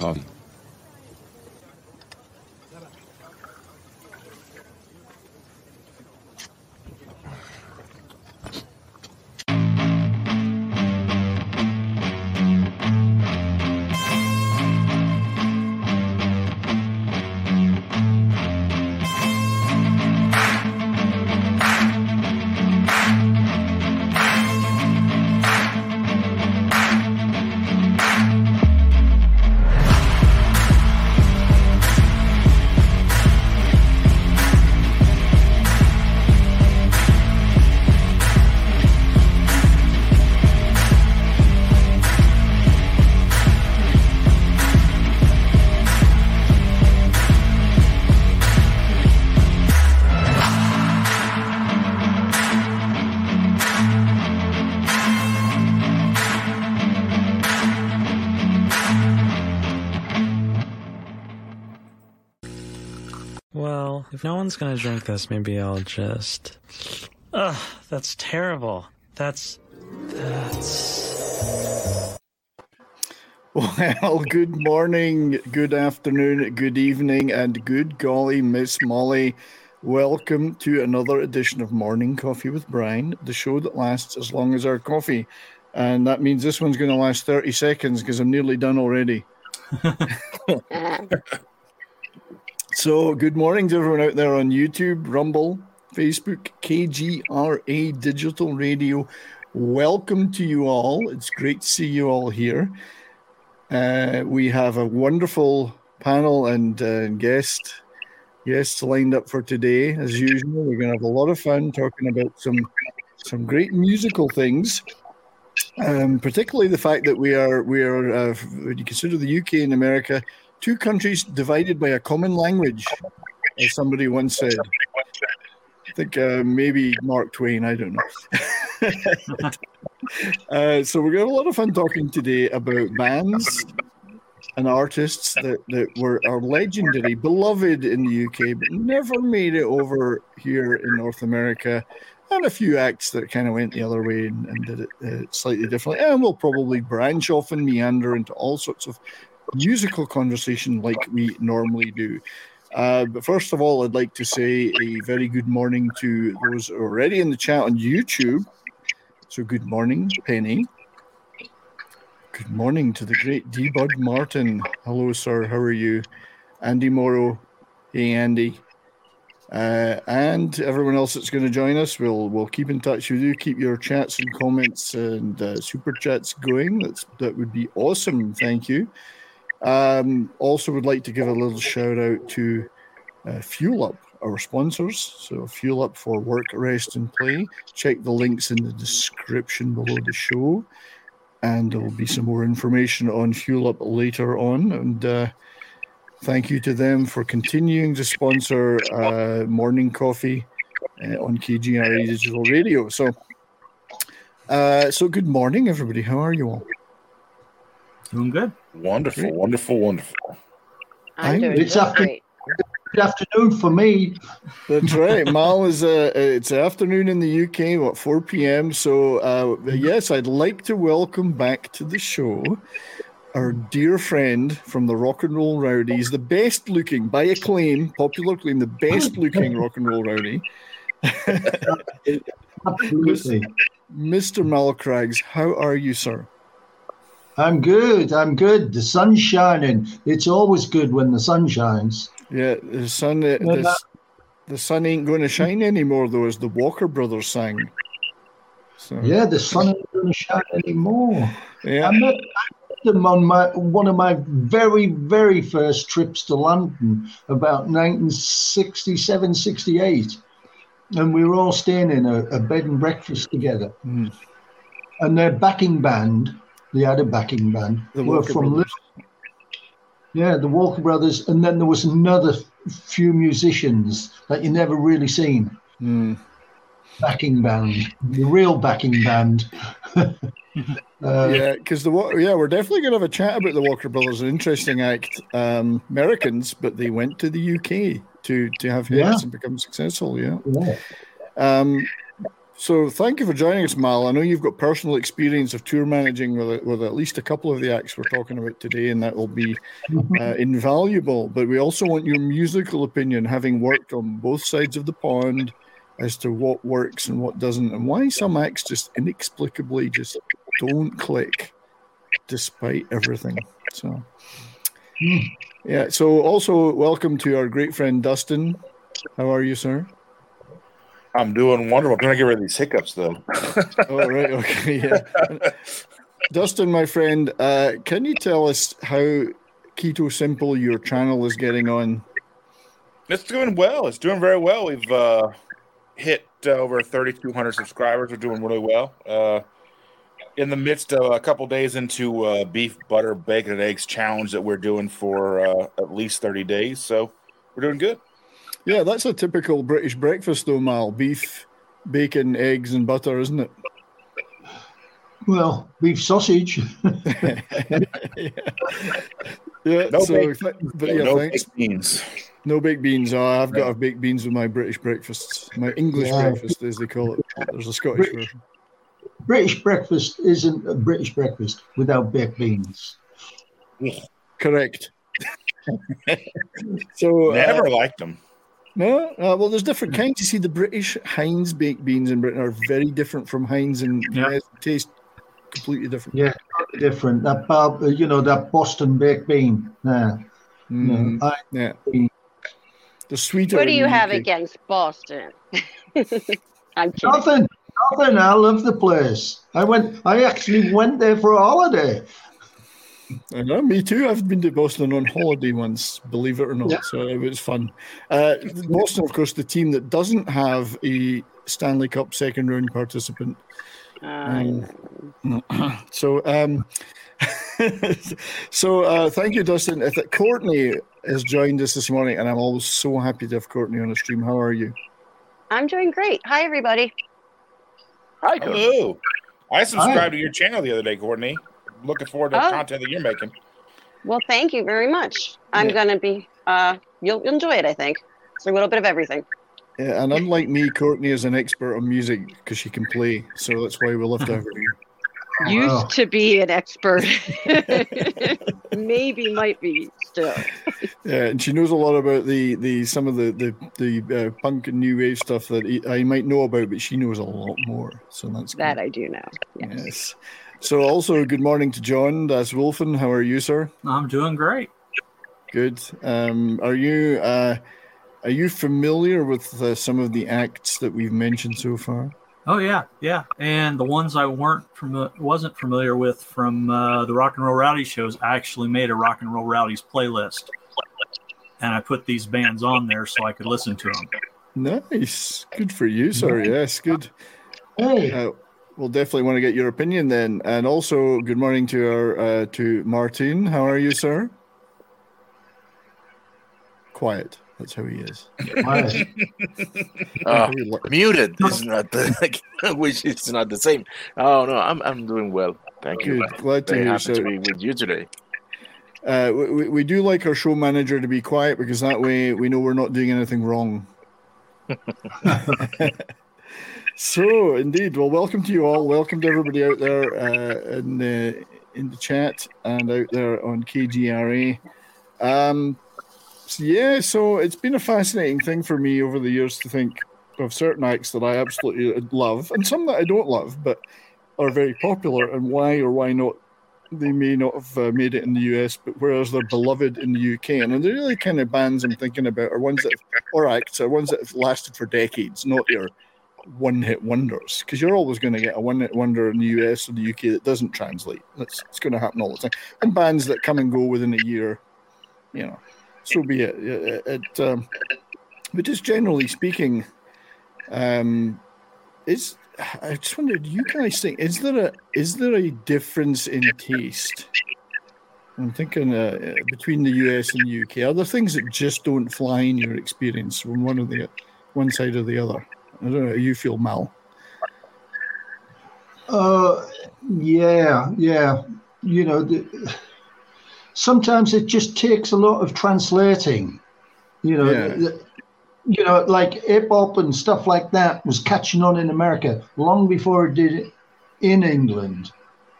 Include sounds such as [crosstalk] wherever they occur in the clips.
Um, one's gonna drink this, maybe I'll just. Ugh, that's terrible. That's. That's. Well, good morning, good afternoon, good evening, and good golly, Miss Molly. Welcome to another edition of Morning Coffee with Brian, the show that lasts as long as our coffee. And that means this one's going to last 30 seconds because I'm nearly done already. [laughs] so, good morning to everyone out there on YouTube, Rumble, Facebook, KGRA Digital Radio. Welcome to you all. It's great to see you all here. Uh, we have a wonderful panel and uh, guest guests lined up for today. As usual, we're going to have a lot of fun talking about some some great musical things. Um, particularly the fact that we are we are uh, when you consider the UK and America, two countries divided by a common language, as somebody once said. I think uh, maybe Mark Twain. I don't know. [laughs] uh, so we're going to have a lot of fun talking today about bands and artists that, that were are legendary, beloved in the UK, but never made it over here in North America. And a few acts that kind of went the other way and, and did it uh, slightly differently. And we'll probably branch off and meander into all sorts of musical conversation like we normally do. Uh, but first of all, I'd like to say a very good morning to those already in the chat on YouTube. So, good morning, Penny. Good morning to the great D Bud Martin. Hello, sir. How are you? Andy Morrow. Hey, Andy. Uh, and everyone else that's going to join us, we'll we'll keep in touch with you. Keep your chats and comments and uh, super chats going. That's that would be awesome. Thank you. Um, also, would like to give a little shout out to uh, Fuel Up, our sponsors. So, Fuel Up for work, rest, and play. Check the links in the description below the show, and there will be some more information on Fuel Up later on. And uh, thank you to them for continuing to sponsor uh, Morning Coffee uh, on KGRA Digital Radio. So, uh, so good morning, everybody. How are you all? Doing good. Wonderful, Great. wonderful, wonderful. I'm doing it's just after- great. Good afternoon for me. That's right. Mal is uh, it's afternoon in the UK, what 4 p.m. So uh, yes, I'd like to welcome back to the show our dear friend from the Rock and Roll Rowdies, the best looking, by acclaim, popular claim, the best looking Rock and Roll Rowdy. [laughs] Absolutely. Mr. Malcrags, how are you, sir? I'm good. I'm good. The sun's shining. It's always good when the sun shines. Yeah, the sun. Uh, No, the, that- the sun ain't going to shine anymore, though, as the Walker brothers sang. So Yeah, the sun ain't going to shine anymore. yeah, I met, I met them on my one of my very, very first trips to London about 1967, 68. And we were all staying in a, a bed and breakfast together. Mm. And their backing band, they had a backing band, The were Walker from brothers. Liv- yeah, the Walker Brothers. And then there was another few musicians that you never really seen. Mm. Backing band, the real backing band. [laughs] uh, yeah, because the yeah, we're definitely going to have a chat about the Walker brothers. An interesting act, um, Americans, but they went to the UK to to have hits Yeah. and become successful. Yeah. yeah. Um, so thank you for joining us, Mal. I know you've got personal experience of tour managing with, with at least a couple of the acts we're talking about today, and that will be uh, [laughs] invaluable. But we also want your musical opinion, having worked on both sides of the pond, as to what works and what doesn't, and why some acts just inexplicably just don't click, despite everything. So, yeah. So also welcome to our great friend Dustin. How are you, sir? I'm doing wonderful. I'm trying to get rid of these hiccups, though. [laughs] Oh, right. Okay. Yeah. [laughs] Dustin, my friend, uh, can you tell us how Keto Simple your channel is getting on? It's doing well. It's doing very well. We've uh, hit uh, over 3,200 subscribers. We're doing really well. Uh, in the midst of a couple days into uh, beef, butter, bacon, and eggs challenge that we're doing for uh, at least 30 days. So we're doing good. Yeah, that's a typical British breakfast, though, Mal. Beef, bacon, eggs, and butter, isn't it? Well, beef sausage. [laughs] Yeah. No so, baked- th- but yeah, no thanks. baked beans. No baked beans. Oh, I've got to have baked beans with my British breakfasts. My English Yeah. breakfast, as they call it. There's a Scottish British- version. British breakfast isn't a British breakfast without baked beans. Correct. [laughs] so uh, Never liked them. No, uh, well, there's different kinds. You see, the British Heinz baked beans in Britain are very different from Heinz, and Yeah. yeah, taste completely different. Yeah, different. That bar, you know, that Boston baked bean. Yeah, Mm, I, yeah. The sweeter. What do you have UK. against Boston? [laughs] I'm kidding. nothing, nothing. I love the place. I went. I actually went there for a holiday. I know, me too. I've been to Boston on holiday once, believe it or not. Yeah. So it was fun. Uh, Boston, of course, the team that doesn't have a Stanley Cup second round participant. Uh, Um, [clears throat] so, um, [laughs] so uh, thank you, Dustin. If Courtney has joined us this morning, and I'm always so happy to have Courtney on the stream. How are you? I'm doing great. Hi, everybody. Hi, Hello. I subscribed Hi. to your channel the other day, Courtney. Looking forward to the Oh. content that you're making. Well, thank you very much. I'm Yeah. gonna be. Uh, you'll, you'll enjoy it. I think it's a little bit of everything. Yeah, and unlike me, Courtney is an expert on music because she can play. So that's why we love to have her here. [laughs] Used Wow. to be an expert. [laughs] Maybe might be still. [laughs] Yeah, and she knows a lot about the, the some of the the, the uh, punk and new wave stuff that I might know about, but she knows a lot more. So that's That good. I do know. Yes. Yes. So also good morning to John. That's Wolfen. How are you, sir? I'm doing great. Good. Um, are you uh, are you familiar with uh, some of the acts that we've mentioned so far? Oh yeah, yeah. And the ones I weren't from wasn't familiar with from uh, the Rock and Roll Rowdy shows, I actually made a Rock and Roll Rowdies playlist, and I put these bands on there so I could listen to them. Nice. Good for you, sir. Yes, good. Hey, Uh, we'll definitely want to get your opinion then. And also, good morning to our uh, to Martin. How are you, sir? Quiet. That's how he is. hi. [laughs] Uh, How he li- muted is not the [laughs] which is not the same. Oh no, I'm I'm doing well. Thank you. Glad to Very hear. So, to be with you today. uh, we, we- we do like our show manager to be quiet because that way we know we're not doing anything wrong. [laughs] so, indeed, well, welcome to you all. Welcome to everybody out there uh, in the in the chat and out there on KGRA. Um, so yeah, so it's been a fascinating thing for me over the years to think of certain acts that I absolutely love and some that I don't love, but are very popular, and why or why not they may not have uh, made it in the US, but whereas they're beloved in the UK. And the really kind of bands I'm thinking about are ones that, have, or acts, are ones that have lasted for decades, not your one hit wonders. Because you're always going to get a one hit wonder in the US or the UK that doesn't translate. That's it's going to happen all the time. And bands that come and go within a year, you know, so be it. It, um, but just generally speaking, um, is I just wondered, you guys think is there a is there a difference in taste? I'm thinking uh, between the US and the UK. Are there things that just don't fly in your experience from one of the one side or the other? I don't know how you feel, Mal. Uh, yeah, yeah. You know, the, sometimes it just takes a lot of translating. You know, Yeah. the- you know, like hip hop and stuff like that was catching on in America long before it did in England.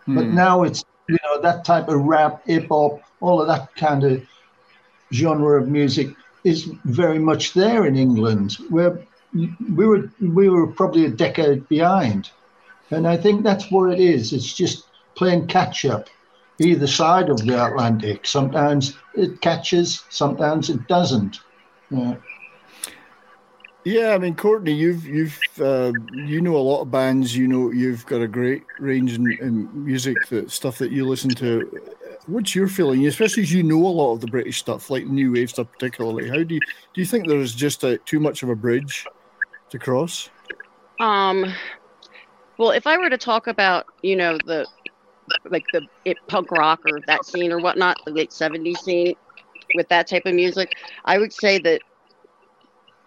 But Hmm. now it's you know that type of rap, hip hop, all of that kind of genre of music is very much there in England. Where we were we were probably a decade behind, and I think that's what it is. It's just playing catch up, either side of the Atlantic. Sometimes it catches, sometimes it doesn't. Yeah. Yeah, I mean, Courtney, you've you've uh, you know a lot of bands. You know, you've got a great range in, in music, that stuff that you listen to. What's your feeling, especially as you know a lot of the British stuff, like new wave stuff, particularly? How do you do you think there's just a, too much of a bridge to cross? Um, well, if I were to talk about, you know, the like the it, punk rock or that scene or whatnot, the late '70s scene with that type of music, I would say that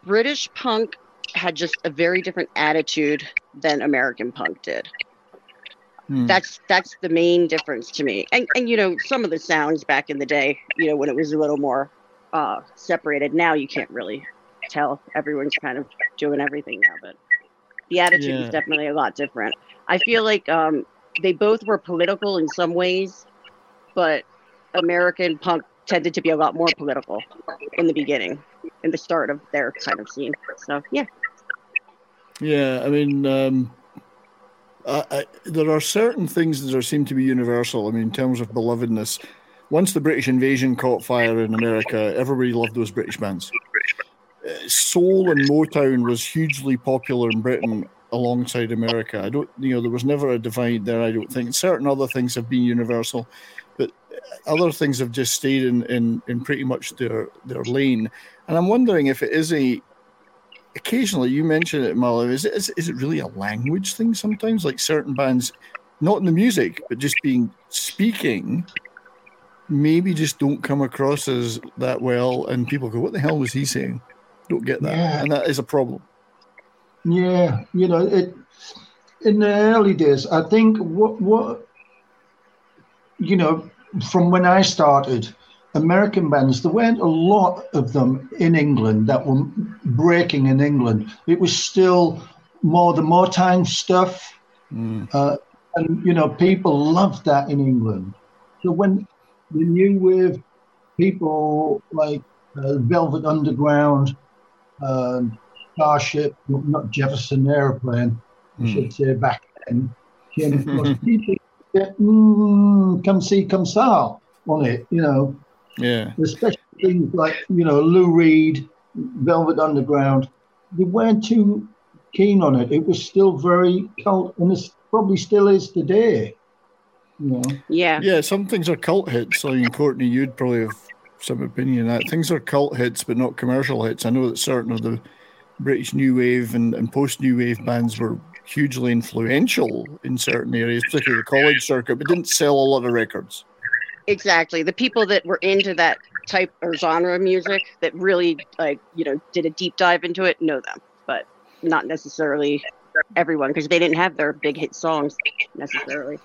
British punk had just a very different attitude than American punk did. Hmm. That's that's the main difference to me. And and you know, some of the sounds back in the day, you know, when it was a little more uh, separated. Now you can't really tell. Everyone's kind of doing everything now, but the attitude Yeah. is definitely a lot different. I feel like um, they both were political in some ways, but American punk tended to be a lot more political in the beginning, in the start of their kind of scene. So yeah, Yeah, I mean, um, I, I, there are certain things that are, seem to be universal. I mean, in terms of belovedness, once the British invasion caught fire in America, everybody loved those British bands. Soul and Motown was hugely popular in Britain alongside America. I don't, you know, there was never a divide there. I don't think certain other things have been universal, but other things have just stayed in in, in pretty much their their lane. And I'm wondering if it is a occasionally you mention it, Malo. Is it is, is it really a language thing sometimes? Like certain bands, not in the music, but just being speaking, maybe just don't come across as that well, and people go, "What the hell was he saying?" Don't get that, Yeah. and that is a problem. Yeah, you know, it in the early days, I think what what you know, from when I started, American bands, there weren't a lot of them in England that were breaking in England. It was still more the Motown stuff, uh, and you know, people loved that in England. So when the new wave people like uh, Velvet Underground, um, Starship, not Jefferson Airplane, I should say back then, came across people mm, come see, come saw on it, you know, Yeah, especially things like, you know, Lou Reed, Velvet Underground, they weren't too keen on it. It was still very cult, and it probably still is today. You know? Yeah. Yeah, some things are cult hits. I mean, Courtney, you'd probably have some opinion on that. Things are cult hits, but not commercial hits. I know that certain of the British new wave and, and post new wave bands were hugely influential in certain areas, particularly the college circuit, but didn't sell a lot of records. exactly. The people that were into that type or genre of music that really like you know did a deep dive into it know them, but not necessarily everyone because they didn't have their big hit songs necessarily.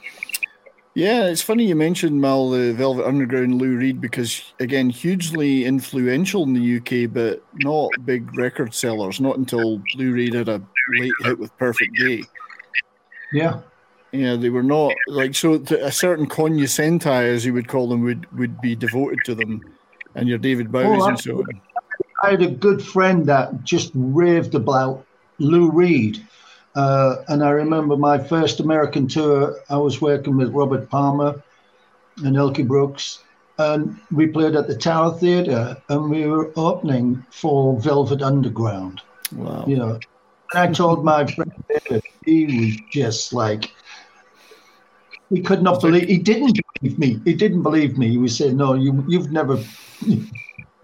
Yeah, it's funny you mentioned Mal the Velvet Underground Lou Reed because again, hugely influential in the UK, but not big record sellers. Not until Lou Reed had a late hit with Perfect Day. Yeah. Yeah, they were not like so. A certain cognoscenti, as you would call them, would would be devoted to them, and your David Bowies Oh, and so on. I had a good friend that just raved about Lou Reed. Uh, and I remember my first American tour, I was working with Robert Palmer, and Elkie Brooks, and we played at the Tower Theatre, and we were opening for Velvet Underground. Wow. You know, and I told my friend David, he was just like, he could not believe. He didn't believe me. He didn't believe me. He was saying, "No, you, you've never."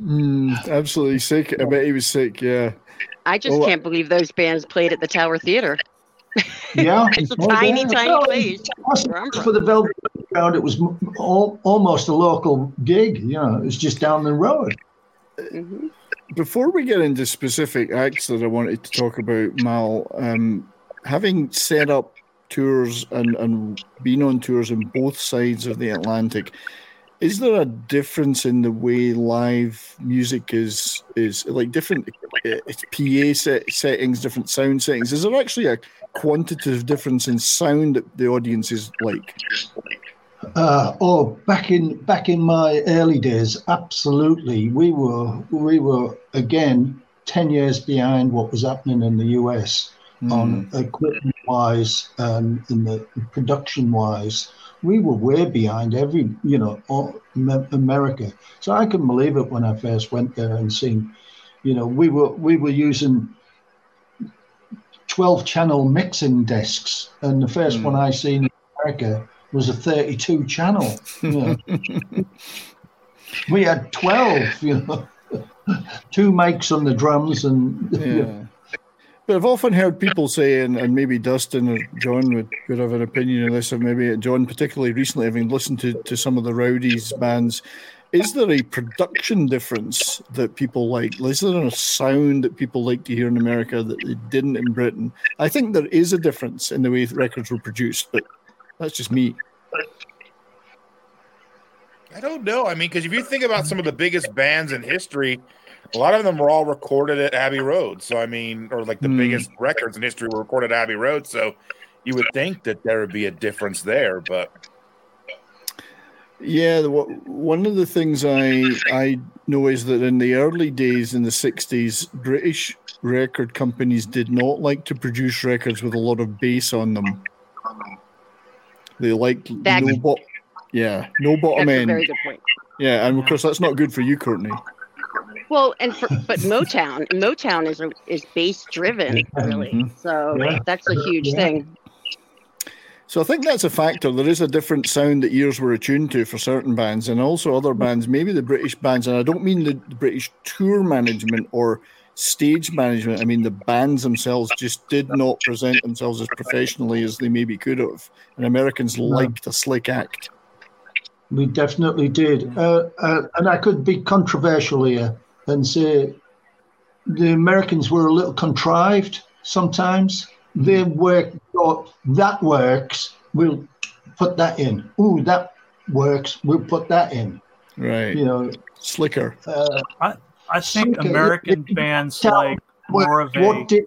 Mm, absolutely sick. I bet he was sick. Yeah. I just Well, can't believe those bands played at the Tower Theater. Yeah, [laughs] It's a Oh, tiny, yeah. tiny Well, place. wasn't where I'm For the Velvet Underground, it was m- al- almost a local gig. You know, it was just down the road. Mhm. Before we get into specific acts that I wanted to talk about, Mal, um, having set up tours and, and been on tours on both sides of the Atlantic, is there a difference in the way live music is is like different uh, PA set, settings, different sound settings? Is there actually a quantitative difference in sound that the audience is like? Uh, oh, back in back in my early days, absolutely. We were we were again ten years behind what was happening in the US on equipment wise and in the production wise. We were way behind every you know all, Am- America. So I couldn't believe it when I first went there and seen, you know, we were we were using. 12 channel mixing discs and the first one hmm. I seen in America was a 32 channel. You know. [laughs] we had 12, you know, [laughs] two mics on the drums and [laughs] Yeah. But I've often heard people say, and, and maybe Dustin or John would, would have an opinion on this, or maybe John, particularly recently, having listened to, to some of the Rowdies bands, is there a production difference that people like? Is there a sound that people like to hear in America that they didn't in Britain? I think there is a difference in the way records were produced, but that's just me. I don't know. I mean, because if you think about some of the biggest bands in history, a lot of them were all recorded at Abbey Road. So I mean, or like the Hmm. biggest records in history were recorded at Abbey Road. So you would think that there would be a difference there, but Yeah, the, wha- one of the things I I know is that in the early days in the '60s, British record companies did not like to produce records with a lot of bass on them. They liked That- no bot, yeah, no bottom That's a end. very good point. Yeah, and of course that's not good for you, Courtney. Well, and for, but Motown, Motown is a, is bass driven, really. Mhm. So Yeah. that's a huge Yeah. thing. So I think that's a factor. There is a different sound that ears were attuned to for certain bands, and also other bands, maybe the British bands, and I don't mean the, the British tour management or stage management. I mean the bands themselves just did not present themselves as professionally as they maybe could have, and Americans liked a slick act. We definitely did. Uh, uh, and I could be controversial here and say the Americans were a little contrived sometimes. They work, thought that works, we'll put that in. Ooh, that works, we'll put that in. Right. You know, slicker. Uh, I, I think Okay, American yeah, bands tell like more of a. what did-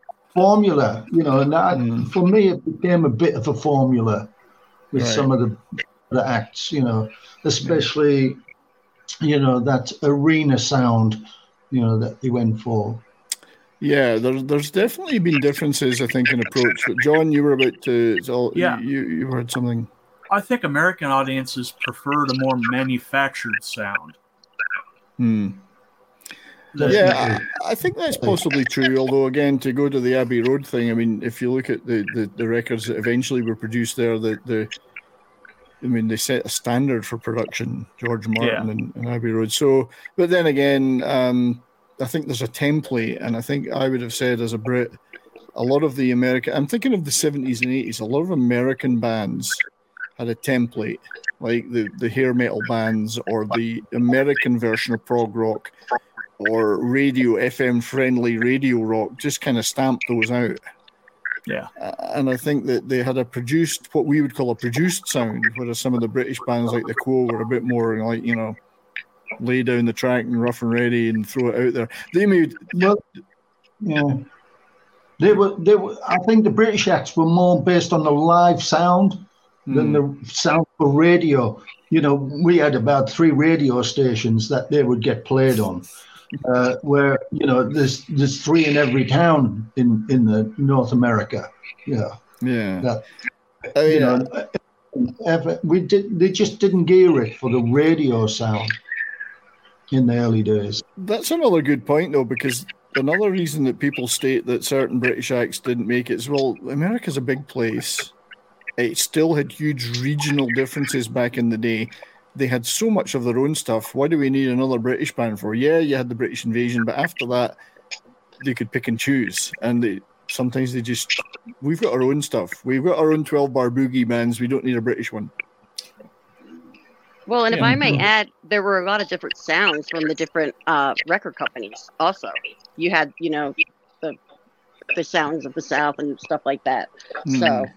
formula, you know, and that, for me, it became a bit of a formula with Right. some of the, the acts, you know, especially, you know, that arena sound, you know, that they went for. Yeah, there, there's definitely been differences, I think, in approach. But John, you were about to. it's all- Yeah. You you heard something. I think American audiences preferred a more manufactured sound. Hmm. Yeah, I, I think that's possibly true. Although, again, to go to the Abbey Road thing, I mean, if you look at the, the, the records that eventually were produced there, the, the I mean, they set a standard for production, George Martin Yeah. and, and Abbey Road. So, but then again, um, I think there's a template, and I think I would have said as a Brit, a lot of the American, I'm thinking of the 70s and 80s, a lot of American bands had a template, like the, the hair metal bands or the American version of prog rock or radio, FM friendly radio rock, just kind of stamped those out. Yeah. Uh, and I think that they had a produced, what we would call a produced sound, whereas some of the British bands like the Quo were a bit more like, you know, lay down the track and rough and ready and throw it out there. They made. Well, yeah. They were, they were, I think the British acts were more based on the live sound than the sound for radio. You know, we had about three radio stations that they would get played on, uh, where you know there's there's three in every town in in the North America. Yeah, Yeah. that, mean, you know, we did they just didn't gear it for the radio sound in the early days. That's another good point, though, because another reason that people state that certain British acts didn't make it is well, America's a big place. It still had huge regional differences back in the day. They had so much of their own stuff. Why do we need another British band for? Yeah, you had the British invasion, but after that, they could pick and choose. And they, sometimes they just, we've got our own stuff. We've got our own 12 bar boogie bands. We don't need a British one. Well, and if Yeah. I may add, there were a lot of different sounds from the different uh, record companies. Also, you had, you know, the the sounds of the South and stuff like that. So Hmm.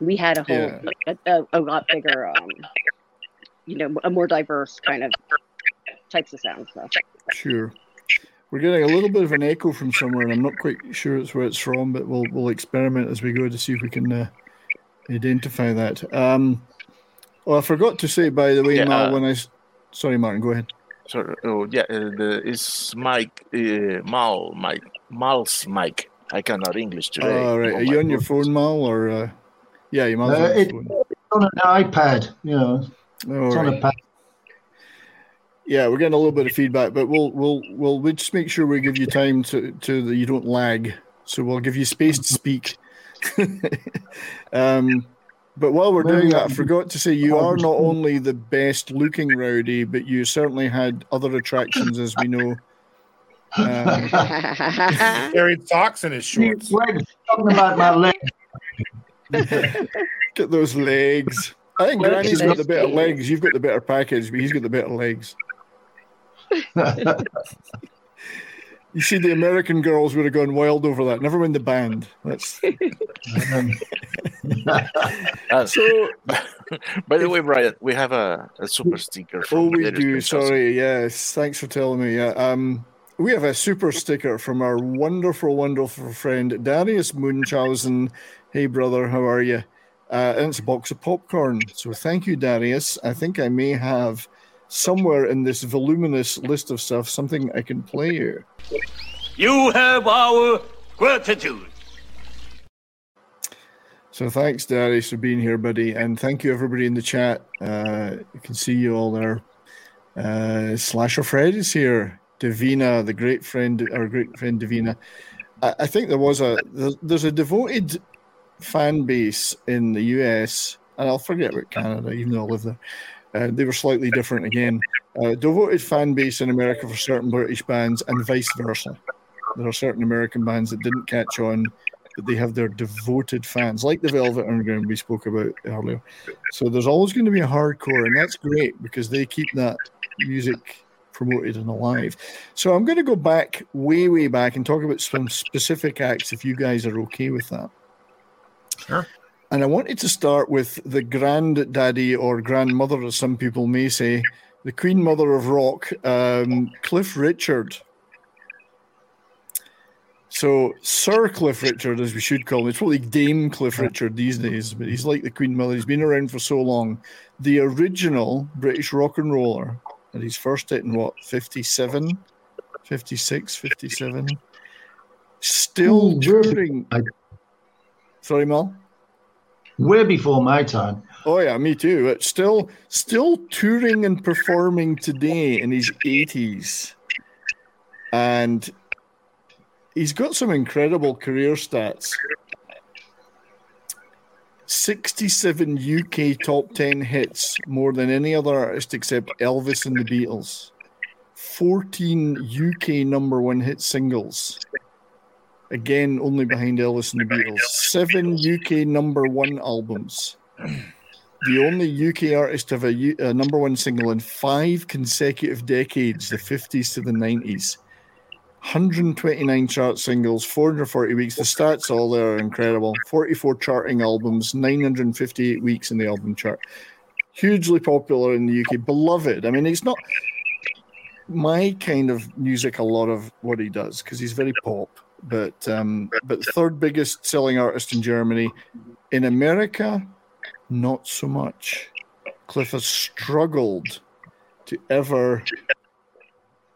We had a whole Yeah. a, a, a lot bigger, um, you know, a more diverse kind of types of sounds. So. Sure. We're getting a little bit of an echo from somewhere, and I'm not quite sure it's where it's from, but we'll we'll experiment as we go to see if we can uh, identify that. Um, well, I forgot to say, by the way, Yeah, Mal, uh, when I s- sorry, Martin, go ahead. Sorry. Oh, yeah. Uh, the, it's Mike, uh, Mal, Mike, Mal's Mike. I cannot English today. All right, Oh, are you on your phone, Mal, or uh, yeah, you might. Uh, it- it's on an iPad, you know. All it's on a pad. Yeah, we're getting a little bit of feedback, but we'll we'll we'll, we'll just make sure we give you time to to that you don't lag. So we'll give you space to speak. [laughs] um, but while we're doing that, I forgot to say you are not only the best looking rowdy, but you certainly had other attractions, as we know. [laughs] Um, [laughs] Carried socks in his shorts. Wait, talking about my leg. [laughs] Get those legs. I think Granny's got the better legs. You've got the better package, but he's got the better legs. [laughs] You see, the American girls would have gone wild over that. Never mind the band. That's so. [laughs] By the way, Brian, we have a, a super sticker from Oh, we do. Sorry. Yes. Thanks for telling me. Yeah. Um, we have a super sticker from our wonderful, wonderful friend Darius Munchausen. Hey, brother, how are you? Uh, and it's a box of popcorn. So thank you, Darius. I think I may have somewhere in this voluminous list of stuff something I can play you. You have our gratitude. So thanks, Darius, for being here, buddy, and thank you everybody in the chat. Uh, you can see you all there. Uh, Slasher Fred is here. Davina, the great friend, our great friend Davina. I, I think there was a there's, there's a devoted fan base in the US, and I'll forget about Canada, even though I live there. Uh, they were slightly different again. Uh, devoted fan base in America for certain British bands, and vice versa. There are certain American bands that didn't catch on, but they have their devoted fans, like the Velvet Underground we spoke about earlier. So there's always going to be a hardcore, and that's great because they keep that music promoted and alive. So I'm going to go back, way, way back, and talk about some specific acts if you guys are okay with that. Sure. And I wanted to start with the granddaddy or grandmother, as some people may say, the Queen Mother of Rock, um, Cliff Richard. So Sir Cliff Richard, as we should call him, it's probably Dame Cliff Richard these days, but he's like the Queen Mother. He's been around for so long. The original British rock and roller, and he's first hit in what, 57, 56, 57? Still Ooh, touring. Sorry, Mal? Way before my time. Oh yeah, me too. But still, still touring and performing today in his eighties, and he's got some incredible career stats. 67 UK top 10 hits, more than any other artist except Elvis and the Beatles. 14 UK number one hit singles. Again, only behind Elvis and the Beatles. Seven UK number one albums. The only UK artist to have a number one single in five consecutive decades, the 50s to the 90s. 129 chart singles, 440 weeks. The stats all there are incredible. 44 charting albums, 958 weeks in the album chart. Hugely popular in the UK, beloved. I mean, it's not my kind of music. A lot of what he does because he's very pop, but um, but third biggest selling artist in Germany. In America, not so much. Cliff has struggled to ever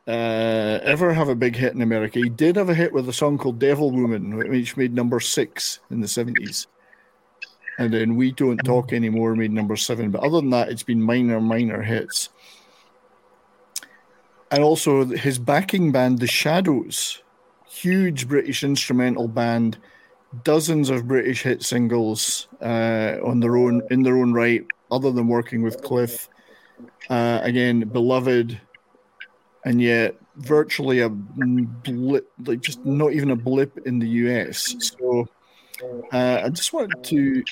uh, ever have a big hit in America. He did have a hit with a song called Devil Woman, which made number six in the 70s. And then We Don't Talk Anymore made number seven. But other than that, it's been minor, minor hits. And also his backing band, The Shadows, huge British instrumental band, dozens of British hit singles uh, on their own in their own right, other than working with Cliff. Uh, again, beloved, and yet virtually a blip, like just not even a blip in the US. So uh, I just wanted to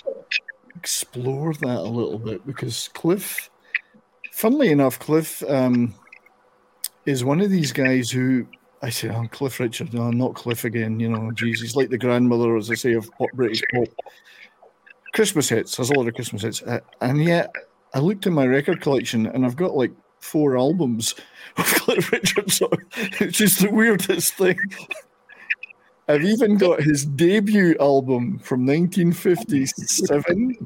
explore that a little bit because Cliff, funnily enough, Cliff um, is one of these guys who I say, I'm Cliff Richard. No, I'm not Cliff again. You know, geez, he's like the grandmother, as I say, of pop, British pop. Christmas hits. There's a lot of Christmas hits, uh, and yet I looked in my record collection and I've got like four albums of [laughs] Cliff Richard songs. It's just the weirdest thing. I've even got his debut album from 1957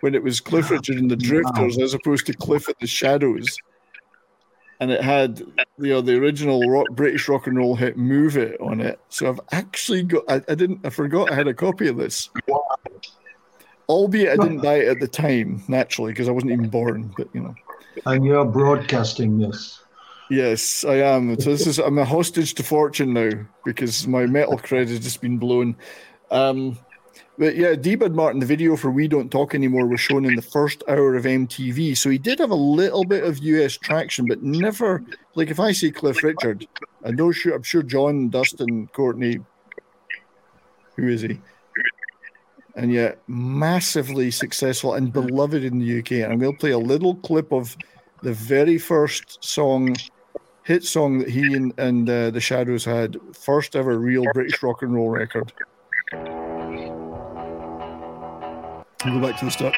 when it was Cliff Richard and the Drifters as opposed to Cliff and the Shadows. And it had you know the original rock, British rock and roll hit "Move It" on it. So I've actually got. I, I didn't. I forgot I had a copy of this. Albeit I didn't buy it at the time, naturally, because I wasn't even born. But you know. And you're broadcasting this. Yes, I am. So this is I'm a hostage to fortune now because my metal credit has just been blown. Um, but yeah, D-Bud Martin, the video for "We Don't Talk Anymore" was shown in the first hour of MTV, so he did have a little bit of US traction, but never like if I see Cliff Richard, I know I'm sure John, Dustin, Courtney, who is he? And yet massively successful and beloved in the UK. And I'm going to play a little clip of the very first song hit song that he and, and uh, the Shadows had, first ever real British rock and roll record. We'll go back to the start.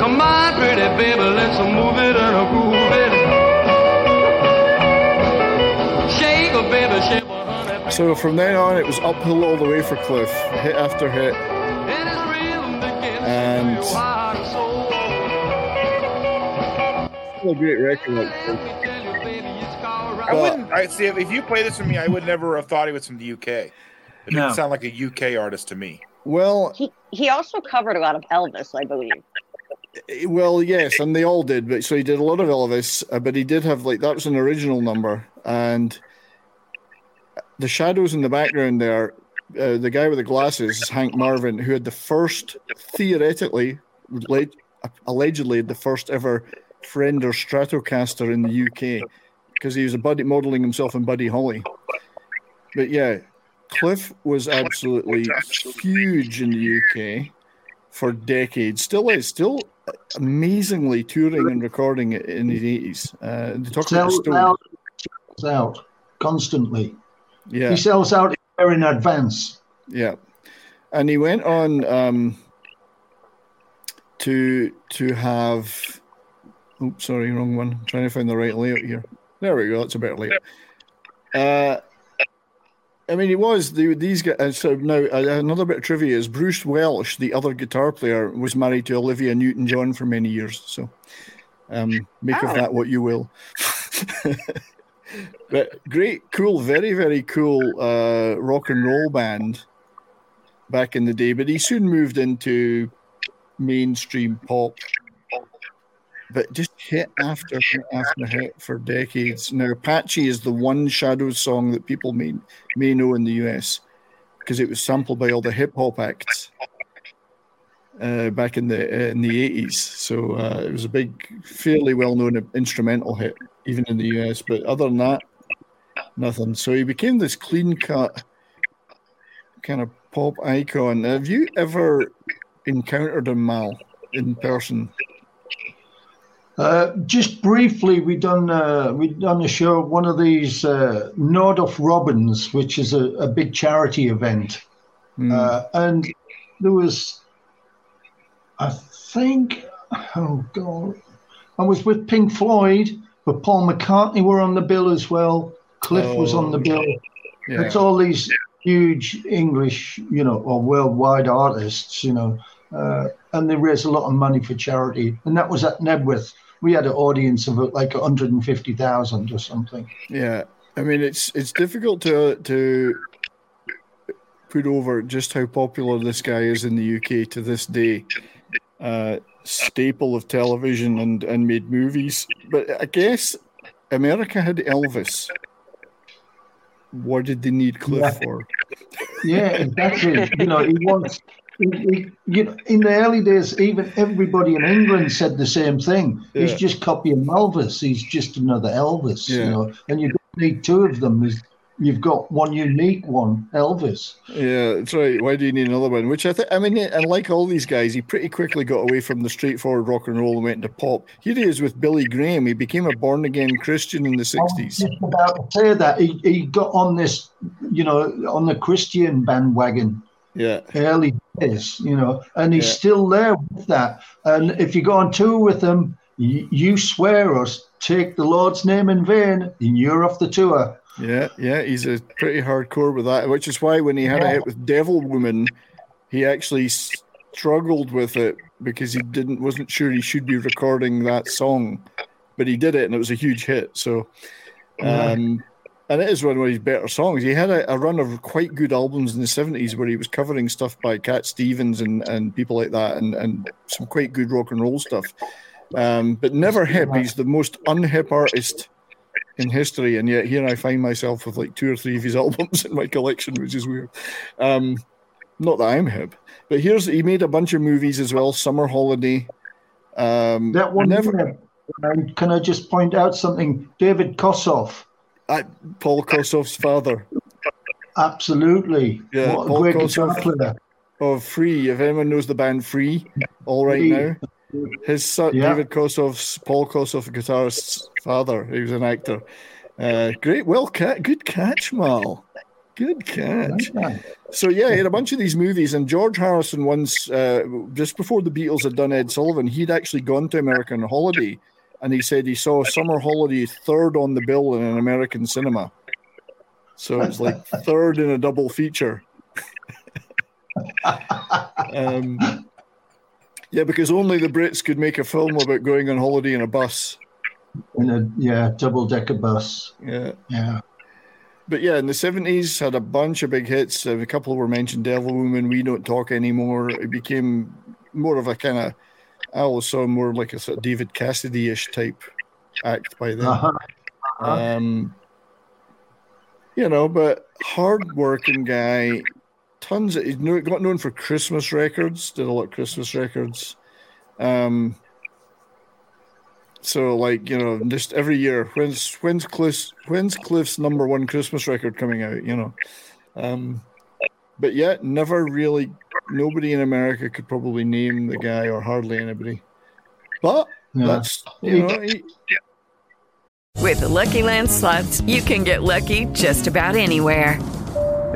Come on, pretty baby, let's move it and groove it. Shake baby, shake a So from then on, it was uphill all the way for Cliff, hit after hit. Still a great record. Like, I wouldn't. I see if, if you play this for me, I would never have thought he was from the UK. It didn't sound like a UK artist to me. well, He he also covered a lot of Elvis, I believe. Well, yes, and they all did. But so he did a lot of Elvis, uh, but he did have like that was an original number, and the shadows in the background there. Uh, the guy with the glasses is Hank Marvin, who had the first, theoretically, le- allegedly, the first ever Fender Stratocaster in the UK, because he was a buddy modeling himself in Buddy Holly. But yeah, Cliff was absolutely huge in the UK for decades. Still is. Still amazingly touring and recording it in the eighties. Uh, they talk about Sells the out, Stones. sells out constantly. Yeah, He sells out in advance. yeah, and he went on um, to to have. Oh, sorry, wrong one. I'm trying to find the right layout here. There we go. That's a better layout. Uh, I mean, it was the, these guys. uh, So now uh, another bit of trivia is Bruce Welch, the other guitar player, was married to Olivia Newton-John for many years. So Um, make Oh. of that what you will. [laughs] but great, cool, very, very cool uh, rock and roll band back in the day. But he soon moved into mainstream pop. But just hit after hit after hit for decades. Now, Apache is the one Shadows song that people may, may know in the US because it was sampled by all the hip hop acts uh, back in the uh, in the eighties. So uh, it was a big, fairly well known instrumental hit, even in the US. But other than that, nothing. So he became this clean cut kind of pop icon. Have you ever encountered him, Mal, in person? Uh, just briefly, we done uh, we done a show, one of these uh, Nordoff Robbins, which is a, a big charity event, uh, and there was, I think, oh god, I was with Pink Floyd, but Paul McCartney were on the bill as well. Cliff was on the Oh, bill. yeah. It's all these huge English, you know, or worldwide artists, you know, uh, and they raise a lot of money for charity, and that was at Knebworth we had an audience of like 150,000 or something. Yeah, I mean it's it's difficult to to put over just how popular this guy is in the UK to this day. Uh, staple of television and and made movies, but I guess America had Elvis. What did they need Cliff Yeah. for? Yeah, exactly. you know, he wants. You know, in the early days, even everybody in England said the same thing. He's Yeah. just copying Elvis. He's just another Elvis, Yeah. you know. And you don't need two of them. You've got one unique one, Elvis. Yeah, that's right. Why do you need another one? Which I think, I mean, and like all these guys, he pretty quickly got away from the straightforward rock and roll and went into pop. Here he is with Billy Graham. He became a born again Christian in the 60s. just about to say that he, he got on this, you know, on the Christian bandwagon. Yeah. Early days, you know, and he's Yeah. still there with that. And if you go on tour with him, you, you swear us, take the Lord's name in vain, and you're off the tour. Yeah, yeah, he's a pretty hardcore with that, which is why when he had a hit with Devil Woman, he actually struggled with it because he didn't wasn't sure he should be recording that song, but he did it and it was a huge hit. So, Yeah. um, and it is one of his better songs. He had a, a run of quite good albums in the seventies where he was covering stuff by Cat Stevens and and people like that, and and some quite good rock and roll stuff. Um, but never hip. He's the most unhip artist in history, and yet here I find myself with like two or three of his [laughs] albums in my collection, which is weird. Um, not that I'm hip, but here's he made a bunch of movies as well. Summer Holiday. Um, That one, never. there, and can I just point out something? David Kossoff. I, Paul Kossoff's father. Absolutely. Yeah, what a Paul great guitar player. of Free. If anyone knows the band Free, all right Free. now. His son, Yeah. David Kossoff's Paul Kossoff, guitarist's father. He was an actor. Uh, great, well, good catch, Mal. Good catch. So yeah, he had a bunch of these movies, and George Harrison once, uh, just before the Beatles had done Ed Sullivan, he'd actually gone to America on holiday, and he said he saw Summer Holiday third on the bill in an American cinema. So it was like [laughs] third in a double feature. [laughs] um, yeah, because only the Brits could make a film about going on holiday in a bus. In a yeah, double decker bus. Yeah. Yeah. But yeah, in the seventies, had a bunch of big hits. A couple were mentioned. Devil Woman, We Don't Talk Anymore. It became more of a kind of. I always saw more like a sort of David Cassidy-ish type act by then. Uh-huh. Um, you know, but hard-working guy. Tons of he's kno- got known for Christmas records. Did a lot of Christmas records. Um, so like you know, just every year, when's when's Cliff's when's Cliff's number one Christmas record coming out? You know, um, but yet never really. Nobody in America could probably name the guy, or hardly anybody. But Yeah. that's you know, he, With the Lucky Land slots, you can get lucky just about anywhere.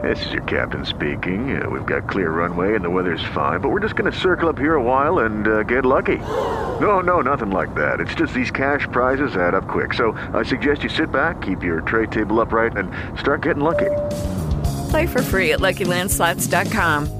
This is your captain speaking. Uh, we've got clear runway and the weather's fine, but we're just going to circle up here a while and uh, get lucky. No, no, nothing like that. It's just these cash prizes add up quick. So I suggest you sit back, keep your tray table upright, and start getting lucky. Play for free at LuckyLandSlots.com.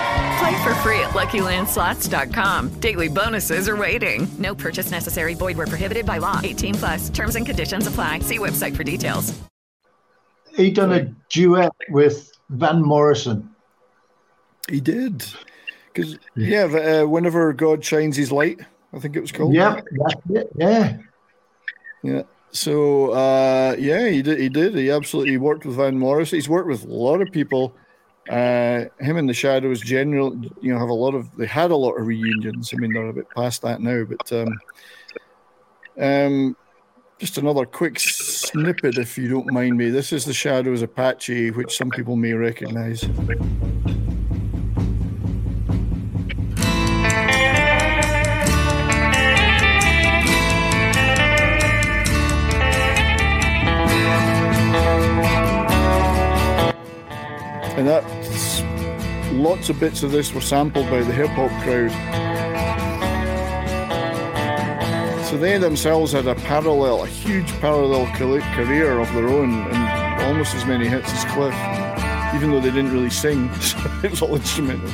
Play for free at LuckyLandSlots.com. Daily bonuses are waiting. No purchase necessary. Void where prohibited by law. 18 plus. Terms and conditions apply. See website for details. He done a duet with Van Morrison. He did. Because, yeah, uh, whenever God shines his light, I think it was called. Yep, that's it. Yeah. Yeah. So uh, yeah, he did. He did. He absolutely worked with Van Morrison. He's worked with a lot of people. Uh, him and the Shadows, general, you know, have a lot of. They had a lot of reunions. I mean, they're a bit past that now, but um, um, just another quick snippet, if you don't mind me. This is the Shadows Apache, which some people may recognize. And that's lots of bits of this were sampled by the hip hop crowd. So they themselves had a parallel, a huge parallel career of their own, and almost as many hits as Cliff, even though they didn't really sing. [laughs] It was all instrumental.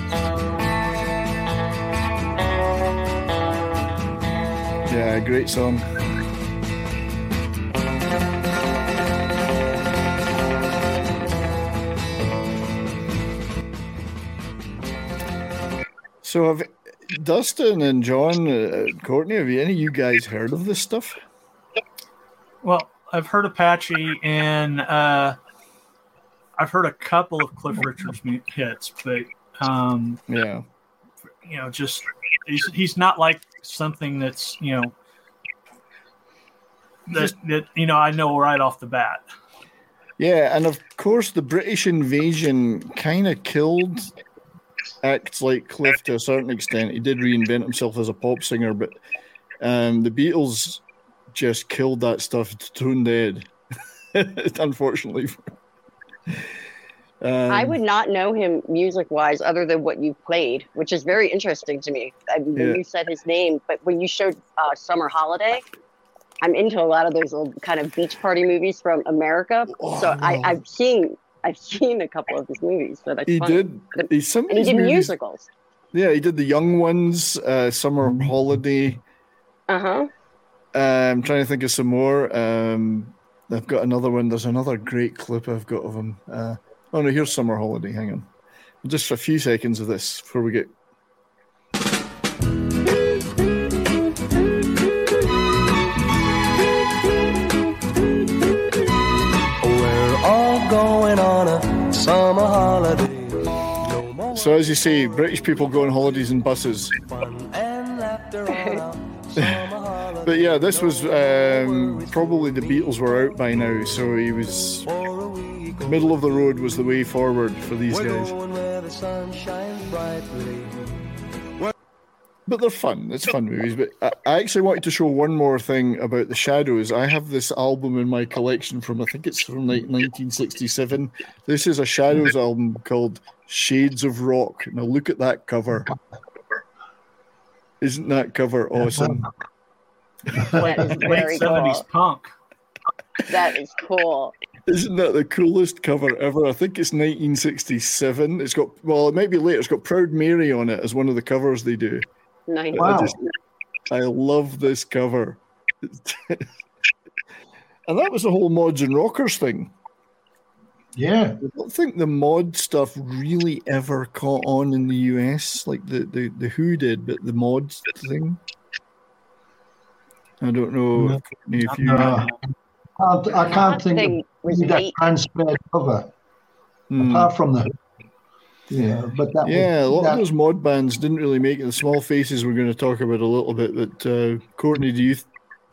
Yeah, great song. So have Dustin and John, uh, Courtney, have you, any of you guys heard of this stuff? Well, I've heard Apache and uh, I've heard a couple of Cliff Richards hits, but um, yeah, you know, just he's, he's not like something that's you know that that you know I know right off the bat. Yeah, and of course the British invasion kind of killed acts like Cliff to a certain extent. He did reinvent himself as a pop singer, but um, the Beatles just killed that stuff to tone dead. [laughs] Unfortunately. Um, I would not know him music wise other than what you played, which is very interesting to me. I mean, when Yeah. you said his name, but when you showed uh, Summer Holiday, I'm into a lot of those little kind of beach party movies from America. so I, I've seen I've seen a couple of his movies. but that's He funny. did. He, some and he did movies- musicals. Yeah, he did the Young Ones, uh, Summer Holiday. Uh huh. Uh, I'm trying to think of some more. Um, I've got another one. There's another great clip I've got of him. Uh, oh no, here's Summer Holiday. Hang on, just a few seconds of this before we get. Summer holiday. So as you see, British people go on holidays in buses. And laughter on a But yeah, this was um, probably the Beatles were out by now, so he was middle of the road was the way forward for these guys. But they're fun. It's fun movies. But I, I actually wanted to show one more thing about the Shadows. I have this album in my collection from I think it's from like 1967. This is a Shadows album called Shades of Rock. Now look at that cover. Isn't that cover awesome? That is very cool. punk. That is cool. Isn't that the coolest cover ever? I think it's 1967. It's got well, it might be later. It's got Proud Mary on it as one of the covers they do. Nice. I just, I love this cover. [laughs] and that was the whole mods and rockers thing. Yeah. I don't think the mod stuff really ever caught on in the US like the, the, the Who did, but the mods thing. I don't know if, if you. No. Can't, I can't think thing of was that neat. transparent cover Hmm. apart from the. Yeah, but that yeah, a lot that, of those mod bands didn't really make it. The small faces we're going to talk about a little bit, but uh, Courtney, do you? Th-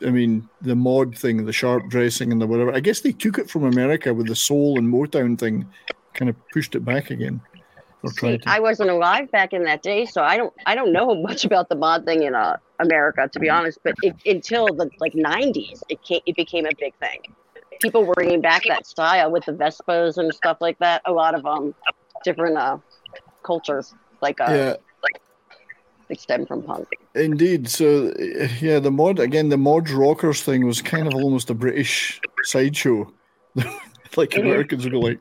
I mean, the mod thing, the sharp dressing, and the whatever. I guess they took it from America with the soul and Motown thing, kind of pushed it back again. Or See, to. I wasn't alive back in that day, so I don't I don't know [laughs] much about the mod thing in uh, America, to be honest. But it, until the like '90s, it came, it became a big thing. People were bringing back that style with the Vespas and stuff like that. A lot of um different uh cultures like uh Yeah. like stem from punk. Indeed. So, yeah, the mod again, the mod rockers thing was kind of almost a British sideshow. [laughs] like Mhm. Americans would be like,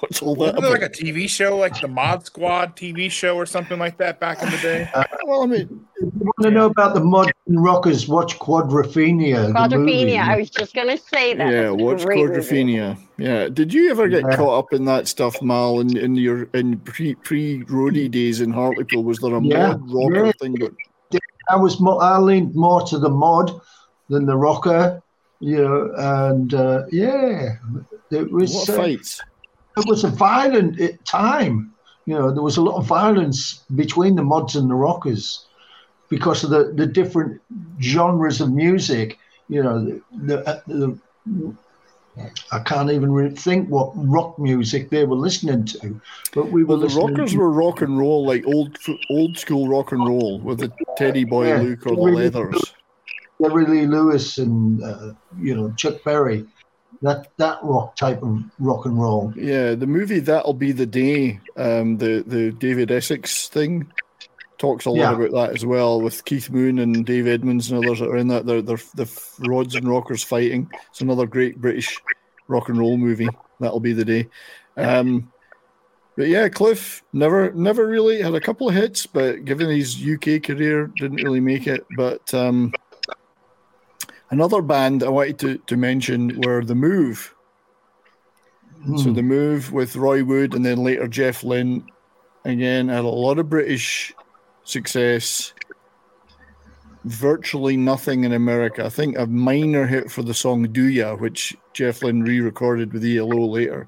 "What's all that Wasn't there like a TV show, like the Mod Squad TV show or something like that back in the day? [laughs] well, I mean, you want to know about the modern rockers? Watch Quadrophenia. Quadrophenia. I was just gonna say that. yeah, That's watch great movie. Quadrophenia. Yeah. Did you ever get Yeah. caught up in that stuff, Mal? In, in your in pre pre roadie days in Hartlepool, was there a Yeah, mod rocker yeah. thing? But I was more, I leaned more to the mod than the rocker, you know, and uh, yeah, it was what uh, fights? It was a violent uh, time. You know, there was a lot of violence between the mods and the rockers because of the, the different genres of music. You know, the, the, uh, the I can't even think what rock music they were listening to, but we were Well, the rockers to- were rock and roll, like old old school rock and roll with the teddy boy Yeah, look or the really leathers. Jerry Lee Lewis and uh, you know Chuck Berry, that that rock type of rock and roll. Yeah, the movie That'll Be the Day, um, the the David Essex thing, talks a lot Yeah. about that as well, with Keith Moon and Dave Edmunds and others that are in that. They're, they're the Rods and Rockers fighting. It's another great British rock and roll movie. That'll be the day. Um, but yeah, Cliff never never really had a couple of hits, but given his UK career, didn't really make it. But um, another band I wanted to, to mention were The Move. So the move with Roy Wood and then later Jeff Lynne again had a lot of British success. Virtually nothing in America. I think a minor hit for the song "Do Ya," which Jeff Lynne re-recorded with ELO later.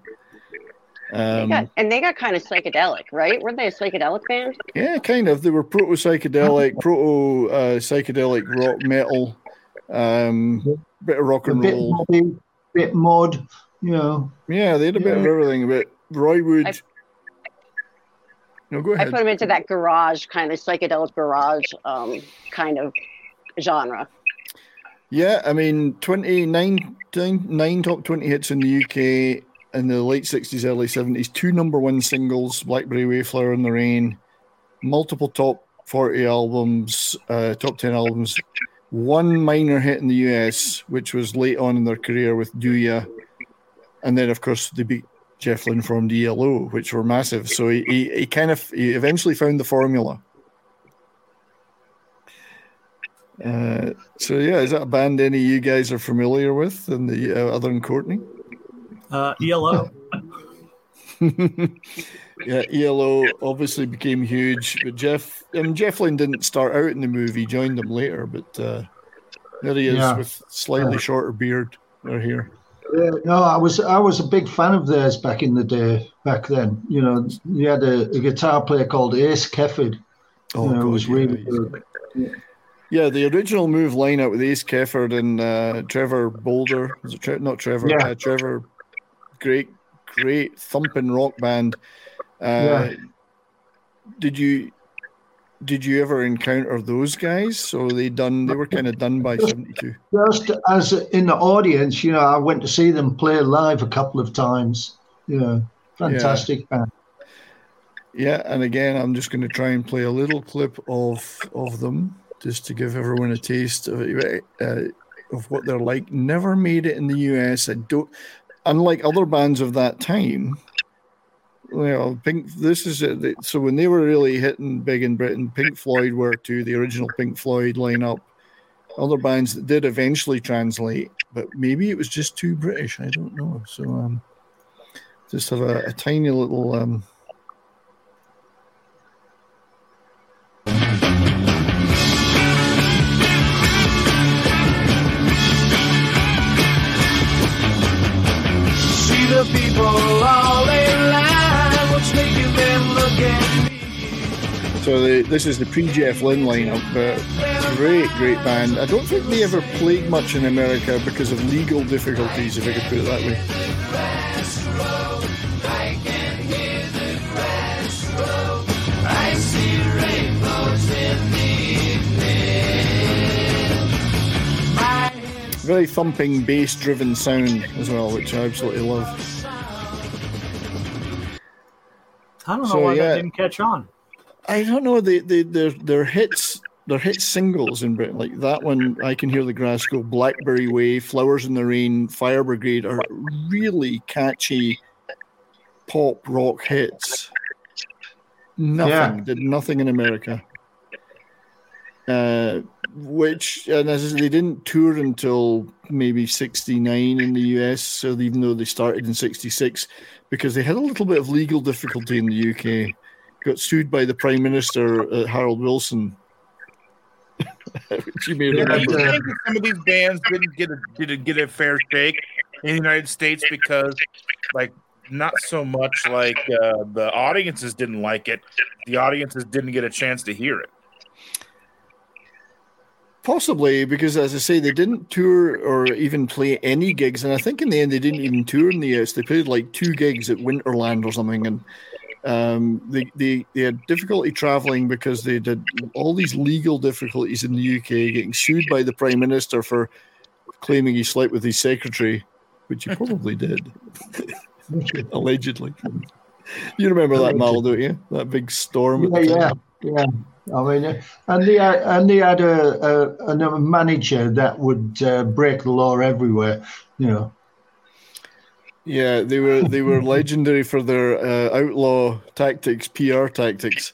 They Um, got, and they got kind of psychedelic, right? Weren't they a psychedelic band? yeah, kind of. They were proto psychedelic, proto uh, psychedelic rock metal, um, bit of rock A and bit roll. moddy, bit mod, you know. Yeah, they had a bit of Yeah. everything. But Roy Wood. I- no, go ahead. I put them into that garage kind of psychedelic garage um, kind of genre. Yeah, I mean, 29 nine, nine top 20 hits in the UK in the late 60s, early 70s, two number one singles, Blackberry Wayflower in the Rain, multiple top 40 albums, uh, top 10 albums, one minor hit in the US, which was late on in their career with Do Ya. And then, of course, they beat Jeff Lynne from DLO, which were massive. So he, he, he kind of he eventually found the formula. Uh, so yeah, is that a band any of you guys are familiar with, and the uh, other than Courtney? Uh, ELO. [laughs] [laughs] yeah, ELO obviously became huge, but Jeff, mean, Jeff Lynne didn't start out in the movie; joined them later. But uh, there he is Yeah. with slightly Yeah. shorter beard. They're here. Yeah, no, I was I was a big fan of theirs back in the day. Back then, you know, you had a, a guitar player called Ace Kefford. Oh, you know, God, was yeah, really good. Yeah, the original move lineup with Ace Kefford and uh, Trevor Boulder. Tre- not Trevor? Yeah. Uh, Trevor. Great, great thumping rock band. Uh, Yeah. Did you did you ever encounter those guys? So they done? They were kind of done by seventy two. Just as in the audience, you know, I went to see them play live a couple of times. You know, fantastic band. Yeah, and again, I'm just going to try and play a little clip of of them just to give everyone a taste of it, uh, of what they're like. Never made it in the US. I don't, unlike other bands of that time. Well, Pink. This is it. So when they were really hitting big in Britain, Pink Floyd were to the original Pink Floyd lineup. Other bands that did eventually translate, but maybe it was just too British. I don't know. So um, just have a, a tiny little um, So the, this is the pre Jeff Lynne lineup. but great, great band. I don't think they ever played much in America because of legal difficulties, if I could put it that way. Very thumping bass driven sound as well, which I absolutely love. I don't know so, why yeah. that didn't catch on. I don't know. They they their their hits their hit singles in Britain like that one. I can hear the grass go. Blackberry Way, Flowers in the Rain, Fire Brigade are really catchy pop rock hits. Nothing Yeah. did nothing in America. Uh, which and as I said, they didn't tour until maybe '69 in the US. So even though they started in '66, because they had a little bit of legal difficulty in the UK, got sued by the Prime Minister uh, Harold Wilson. which [laughs] you may Yeah, remember. do you think some of these bands didn't get a didn't get a fair shake in the United States because, like, not so much like uh, the audiences didn't like it, the audiences didn't get a chance to hear it. Possibly because, as I say, they didn't tour or even play any gigs, and I think in the end they didn't even tour in the US. They played like two gigs at Winterland or something, and um, they, they they had difficulty traveling because they did all these legal difficulties in the UK, getting sued by the Prime Minister for claiming he slept with his secretary, which he [laughs] probably did, [laughs] allegedly. You remember that, Mal, don't you? That big storm. at Yeah, yeah, yeah. I mean, uh, and they had, and they had a, a, a manager that would uh, break the law everywhere. You know. Yeah, they were they were [laughs] legendary for their uh, outlaw tactics, PR tactics.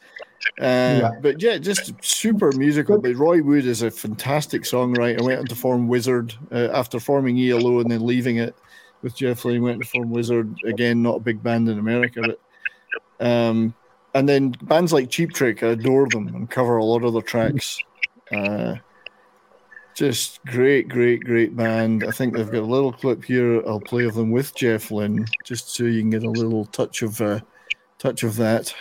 Uh, But yeah, just super musical. But Roy Wood is a fantastic songwriter. Went on to form Wizzard uh, after forming ELO and then leaving it with Jeff Lynne. Went to form Wizzard again. Not a big band in America, but um, and then bands like Cheap Trick, I adore them and cover a lot of their tracks. Uh, just great, great, great band. I think they've got a little clip here. I'll play of them with Jeff Lynne, just so you can get a little touch of uh, touch of that.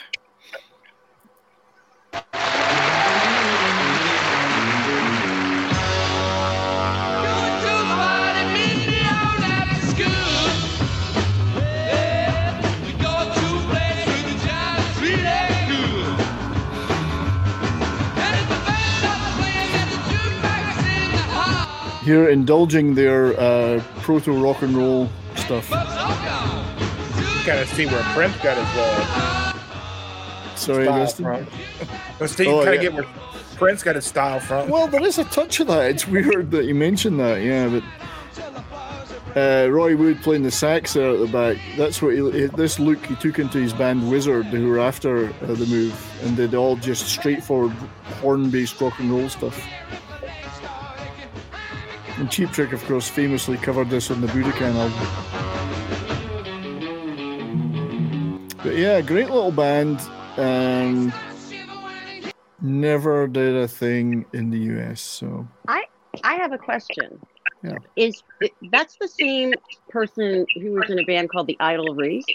Here, indulging their uh, proto rock and roll stuff. Got to see where Prince got his uh, Sorry, style Dustin. from. Let's [laughs] see, Oh, kind of yeah. get where Prince got his style from. Well, there is a touch of that. It's weird that you mentioned that, yeah. But uh, Roy Wood playing the sax there at the back. That's what he, he- this look he took into his band Wizzard, who were after uh, the move, and did all just straightforward horn-based rock and roll stuff. And Cheap Trick, of course, famously covered this on the Budokan album. But yeah, great little band. Um, never did a thing in the US, so I I have a question. yeah. Is that's the same person who was in a band called the Idle Race?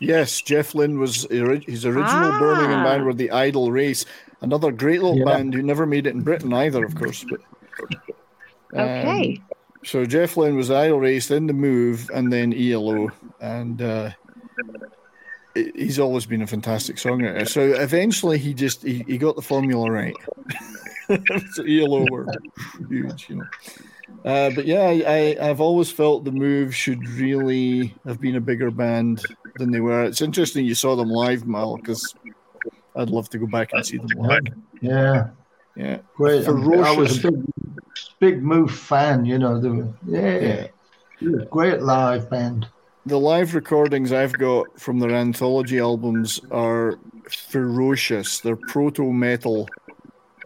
Yes, Jeff Lynne was his original Birmingham Ah. band were the Idle Race, another great little Yeah. band who never made it in Britain either, of course. But um, Okay. so Jeff Lynne was Idle Race, in the Move, and then ELO, and uh, he's always been a fantastic songwriter. So eventually, he just he, he got the formula right. [laughs] so ELO were huge, you know. Uh, but yeah, I, I, I've always felt the Move should really have been a bigger band than they were. It's interesting you saw them live, Mal, because I'd love to go back and see them live. Yeah. Yeah, Great. I was a big, big Move fan. You know. They were, yeah. Yeah. Great live band. The live recordings I've got from their anthology albums are ferocious. They're proto metal,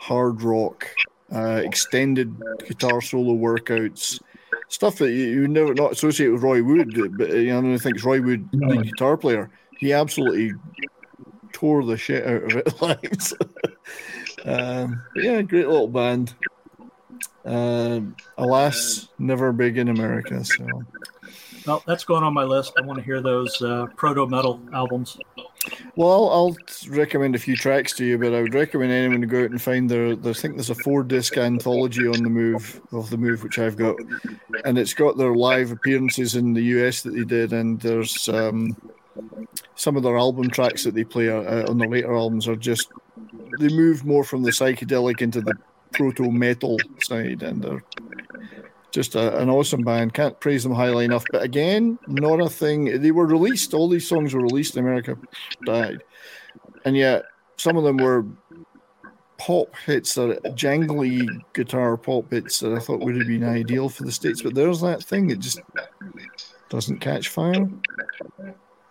hard rock, uh, extended guitar solo workouts, stuff that you, you never not associate with Roy Wood. But you know, everyone thinks Roy Wood, the guitar player, he absolutely tore the shit out of it [laughs] live. Um, yeah, great little band. Um, alas, never big in America. So. Well, that's going on my list. I want to hear those uh, proto metal albums. Well, I'll, I'll recommend a few tracks to you, but I would recommend anyone to go out and find their. their I think there's a four disc anthology on the move of the move, which I've got, and it's got their live appearances in the US that they did, and there's um, some of their album tracks that they play uh, on the later albums are just they move more from the psychedelic into the proto metal side, and they're just a, an awesome band. Can't praise them highly enough. But again, not a thing. They were released. All these songs were released in America, died, and yet some of them were pop hits that jangly guitar pop hits that I thought would have been ideal for the states. But there's that thing; it just doesn't catch fire.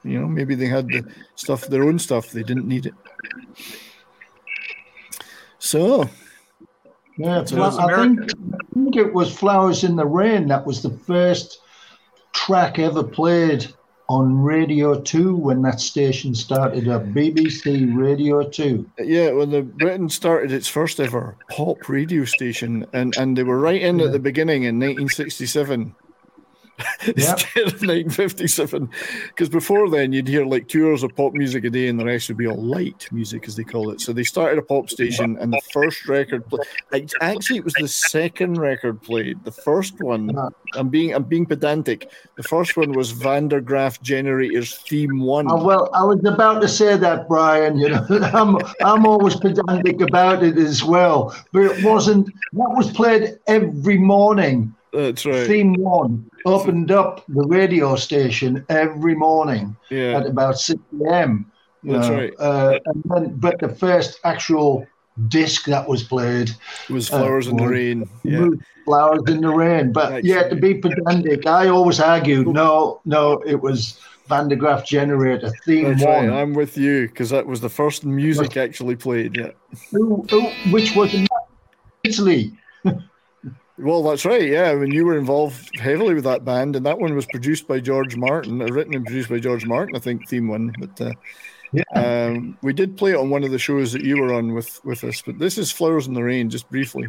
You know, maybe they had the stuff, their own stuff. They didn't need it. So, Yeah, So Fla- it's I think, I think it was Flowers in the Rain. That was the first track ever played on Radio 2 when that station started up. BBC Radio 2. Yeah, when the Britain started its first ever pop radio station, and, and they were right in at the beginning in 1967. [laughs] Instead of 1957, because before then you'd hear like two hours of pop music a day, and the rest would be all light music, as they call it. So they started a pop station, and the first record, play, actually, it was the second record played. The first one, uh-huh. I'm being I'm being pedantic. The first one was Van der Graaf Generator's Theme One. Oh, well, I was about to say that, Brian. You know, [laughs] I'm I'm always pedantic about it as well. But it wasn't. That was played every morning. That's right. Theme one opened up the radio station every morning Yeah. at about six a.m. That's know. right. Uh, and then, but the first actual disc that was played was Flowers in the Rain. Yeah. Flowers in the Rain. But yeah, to be pedantic, I always argued no, no, it was Van der Graaf Generator Theme That's one. right. I'm with you because that was the first music actually played. Yeah. Who, who, which was in Italy. Well, that's right. Yeah, I mean, you were involved heavily with that band, and that one was produced by George Martin, uh, written and produced by George Martin, I think. Theme one, but uh, um, we did play it on one of the shows that you were on with with us. But this is "Flowers in the Rain," just briefly.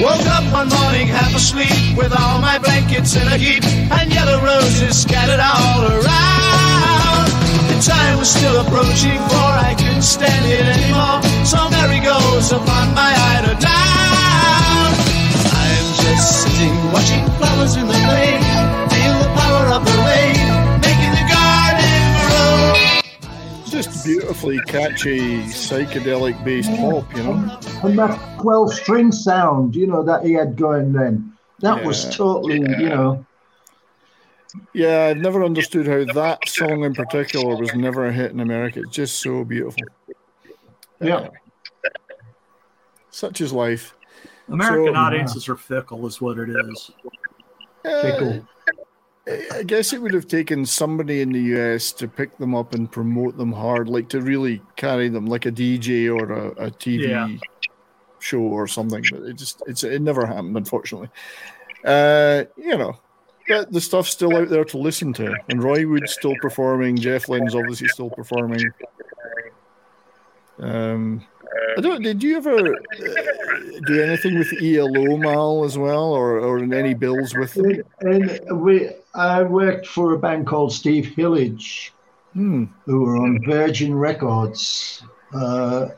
Woke up one morning half asleep with all my blankets in a heap and yellow roses scattered all around. The time was still approaching for I couldn't stand it anymore. So there he goes upon my eider down. I'm just sitting watching flowers in the rain. Feel the power of the rain making the garden grow. Just beautifully catchy psychedelic based pop, you know. And that 12 string sound, you know, that he had going then. That was Yeah. totally, you know. Yeah, I've never understood how that song in particular was never a hit in America. It's just so beautiful. Yeah. Uh, such is life. American So- audiences are fickle, is what it is. Uh, I guess it would have taken somebody in the US to pick them up and promote them hard, like to really carry them, like a DJ or a, a TV Yeah. show or something. But it just it's it never happened, unfortunately. Uh, you know, but the stuff's still out there to listen to, and Roy Wood's still performing. Jeff Lynne's obviously still performing. Um, I don't. Did you ever uh, do anything with ELO Mal as well, or or in any bills with them? And we, I worked for a band called Steve Hillage, Hmm. who were on Virgin Records, uh,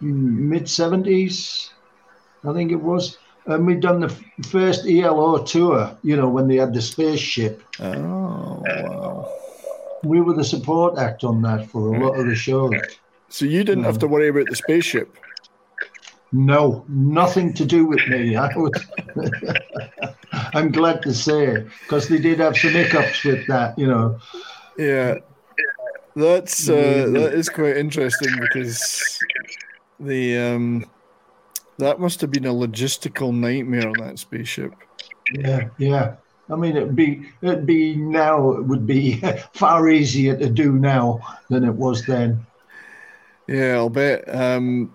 mid 70s, I think it was. And we'd done the first ELO tour, you know, when they had the spaceship. Oh, wow. We were the support act on that for a lot of the shows. So you didn't have to worry about the spaceship. No, nothing to do with me. [laughs] I was, I'm glad to say, because they did have some hiccups with that, you know. Yeah, that's uh, that is quite interesting because the um, that must have been a logistical nightmare. On that spaceship. Yeah, yeah. I mean, it'd be it'd be now. It would be [laughs] far easier to do now than it was then. Yeah, I'll bet. Um,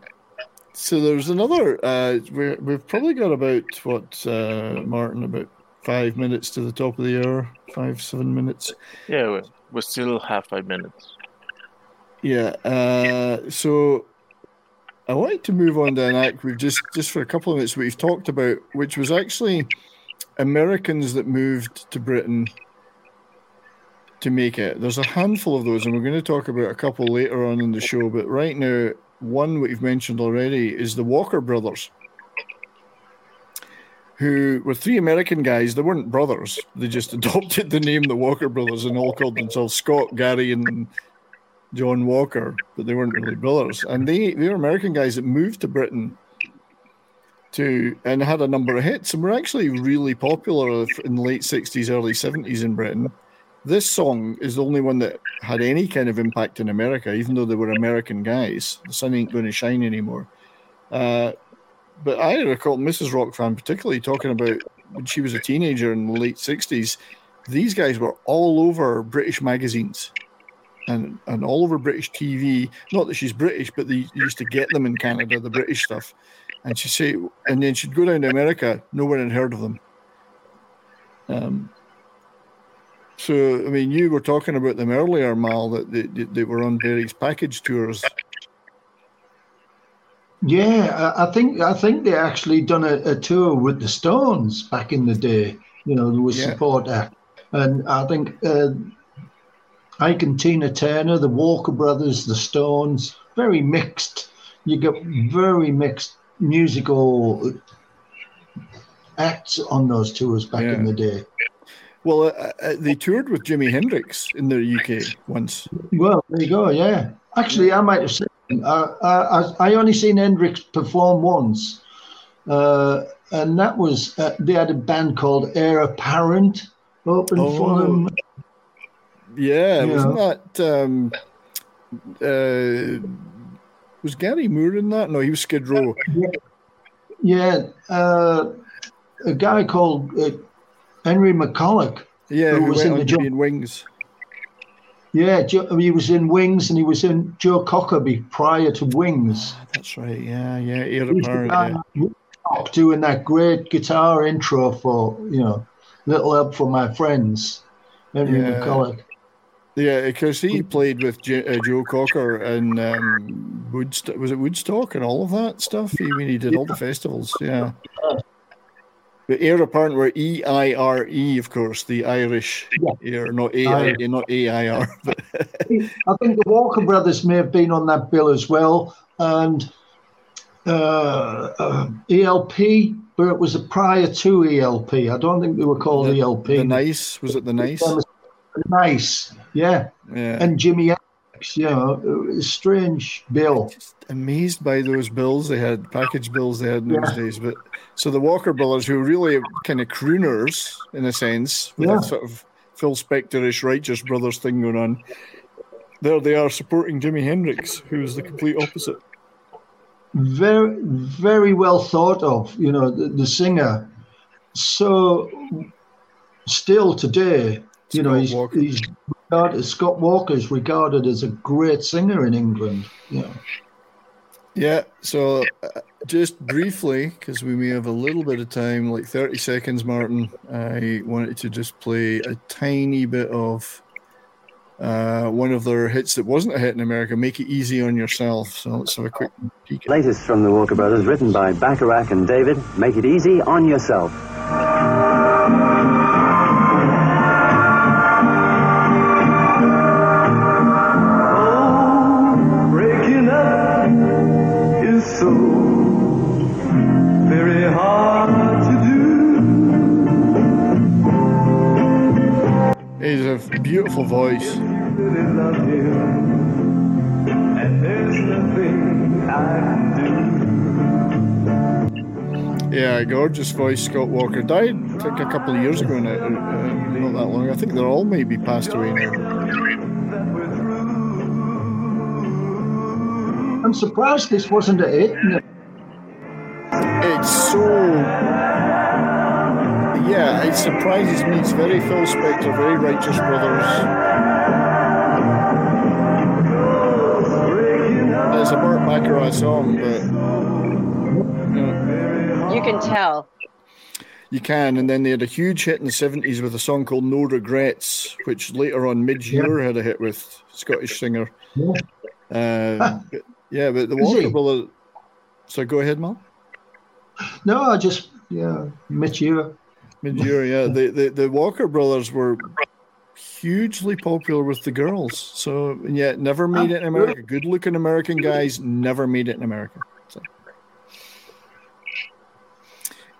so there's another. Uh, we're, we've probably got about what uh, Martin about five minutes to the top of the hour. Five seven minutes. Yeah, we, we still have five minutes. Yeah. Uh, so I wanted to move on to an act we've just just for a couple of minutes we've talked about, which was actually Americans that moved to Britain to make it. There's a handful of those, and we're going to talk about a couple later on in the show. But right now, one we've mentioned already is the Walker brothers, who were three American guys. They weren't brothers; they just [laughs] adopted the name the Walker brothers and all called themselves Scott, Gary, and John Walker, but they weren't really brothers. And they they were American guys that moved to Britain to and had a number of hits and were actually really popular in the late 60s, early 70s in Britain. This song is the only one that had any kind of impact in America, even though they were American guys. The sun ain't going to shine anymore. Uh, but I recall Mrs. Rock fan particularly talking about when she was a teenager in the late 60s. These guys were all over British magazines and, and all over British TV. Not that she's British, but they used to get them in Canada, the British stuff. And she say, and then she'd go down to America. No one had heard of them. Um. So I mean, you were talking about them earlier, Mal, that they, they, were on Barry's package tours. Yeah, I think I think they actually done a, a tour with the Stones back in the day. You know, there was Yeah. support act, and I think uh, Ike and Tina Turner, the Walker Brothers, the Stones, very mixed. You get very mixed musical acts on those tours back in the day. Well, uh, uh, they toured with Jimi Hendrix in the UK once. Well, there you go. Yeah, actually, I might have seen. Uh, I, I only seen Hendrix perform once, uh, and that was uh, they had a band called Eire Apparent open for them. Yeah, Yeah. wasn't that um, uh, was Gary Moore in that? No, he was Skid Row. Yeah, uh, a guy called uh, Henry McCullough. Yeah, who who was in the Joe, in Wings. yeah, Joe, he was in Wings, and he was in Joe Cockerby prior to Wings. That's right. Yeah, yeah, He's the Apparent. guy Yeah. doing that great guitar intro for you know, little help for my friends, Henry Yeah. McCullough. Yeah, because he played with J- uh, Joe Cocker and um, Woodstock. Was it Woodstock and all of that stuff? I mean, he did all the festivals. Yeah. The Eire Apparent were E I R E, of course, the Irish air, not A I, not A I R. But I think the Walker brothers may have been on that bill as well, and uh, uh, ELP, but it was a prior to ELP. I don't think they were called the, ELP. the Nice was it the Nice? Nice, yeah. Yeah. And Jimi Hendrix, you know, it was a strange bill. amazed by those bills they had, package bills they had in those days. But so the Walker Brothers, who were really kind of crooners in a sense, with Yeah. sort of Phil Spectorish Righteous Brothers thing going on, there they are supporting Jimi Hendrix, who is the complete opposite. Very, very well thought of, you know, the, the singer. So, still today, you know, he's, he's regarded, Scott Walker is regarded as a great singer in England. You know. Yeah, so uh, just briefly, because we may have a little bit of time, like 30 seconds, Martin, I wanted to just play a tiny bit of uh, one of their hits that wasn't a hit in America, Make It Easy on Yourself. So let's have a quick peek. Latest from the Walker Brothers, written by Bacharach and David. Make it easy on yourself. I can Yeah, gorgeous voice, Scott Walker. Died think a couple of years ago now, uh, not that long. I think they're all maybe passed away now. I'm surprised this wasn't a hit. Yeah, it surprises me. It's very Phil Spector, very Righteous Brothers. It's a Burt Bacharach song, but You can tell. you can. And then they had a huge hit in the 70s with a song called No Regrets, which later on, Midge Ure had a hit with, Scottish singer. Uh, [laughs] but- yeah, but the Is Walker? Brothers. So go ahead, Mark. No, I just, yeah, met you. Midge yeah. [laughs] The, the, the Walker Brothers were hugely popular with the girls. So, and yet never made it in America. Good looking American guys never made it in America. So.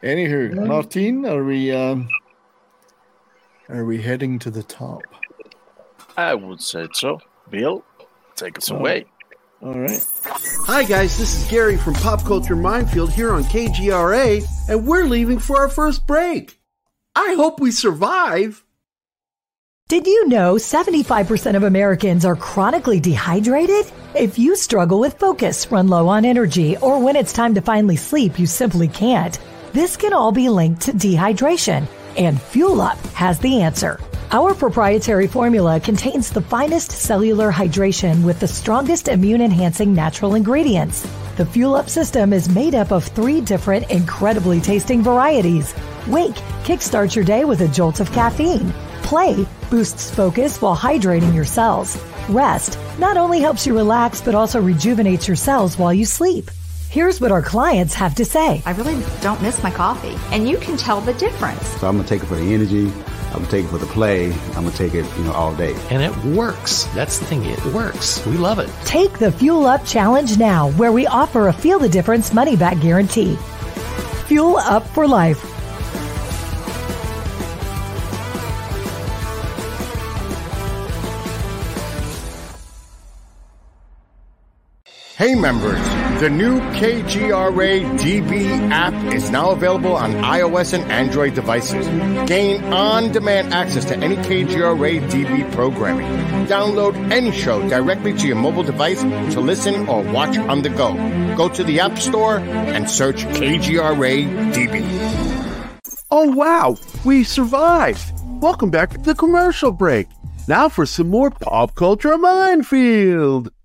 Anywho, Martin, are we um, are we heading to the top? I would say so. Bill, take us Oh. away. All right. Hi, guys, this is Gary from Pop Culture Minefield here on KGRA, and we're leaving for our first break. I hope we survive. Did you know 75% of Americans are chronically dehydrated? If you struggle with focus, run low on energy, or when it's time to finally sleep, you simply can't, this can all be linked to dehydration, and Fuel Up has the answer. Our proprietary formula contains the finest cellular hydration with the strongest immune enhancing natural ingredients. The Fuel Up system is made up of three different incredibly tasting varieties. Wake kickstarts your day with a jolt of caffeine. Play boosts focus while hydrating your cells. Rest not only helps you relax, but also rejuvenates your cells while you sleep. Here's what our clients have to say. I really don't miss my coffee, and you can tell the difference. So I'm gonna take it for the energy. I'm gonna take it for the play. I'm gonna take it, you know, all day. And it works. That's the thing. It works. We love it. Take the Fuel Up Challenge now, where we offer a feel the difference money back guarantee. Fuel Up for life. Hey members, the new KGRA DB app is now available on iOS and Android devices. Gain on-demand access to any KGRA DB programming. Download any show directly to your mobile device to listen or watch on the go. Go to the App Store and search KGRA DB. Oh, wow, we survived. Welcome back to the commercial break. Now for some more pop culture minefield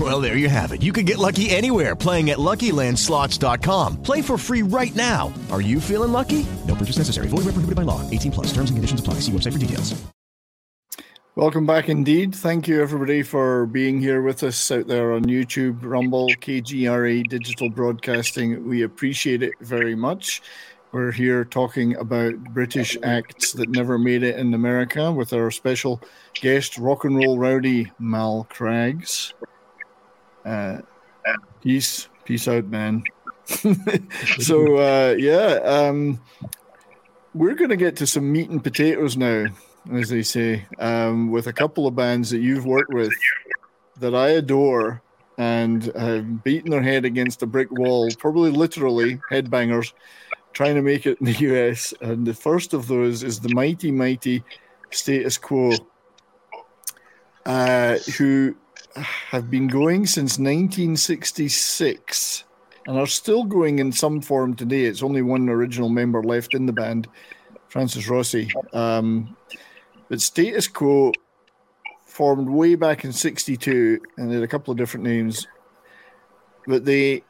Well, there you have it. You can get lucky anywhere playing at LuckyLandSlots.com. Play for free right now. Are you feeling lucky? No purchase necessary. Void where prohibited by law. 18 plus. Terms and conditions apply. See website for details. Welcome back indeed. Thank you everybody for being here with us out there on YouTube, Rumble, KGRA Digital Broadcasting. We appreciate it very much. We're here talking about British acts that never made it in America with our special guest, rock and roll rowdy Mal Craggs. Uh, peace, peace out, man. [laughs] so [laughs] uh, yeah, um, we're going to get to some meat and potatoes now, as they say, um, with a couple of bands that you've worked with that I adore and have beaten their head against a brick wall, probably literally headbangers, trying to make it in the US. And the first of those is the mighty, mighty Status Quo, uh, who have been going since 1966 and are still going in some form today. It's only one original member left in the band, Francis Rossi. Um, but Status Quo formed way back in 62 and they had a couple of different names. But they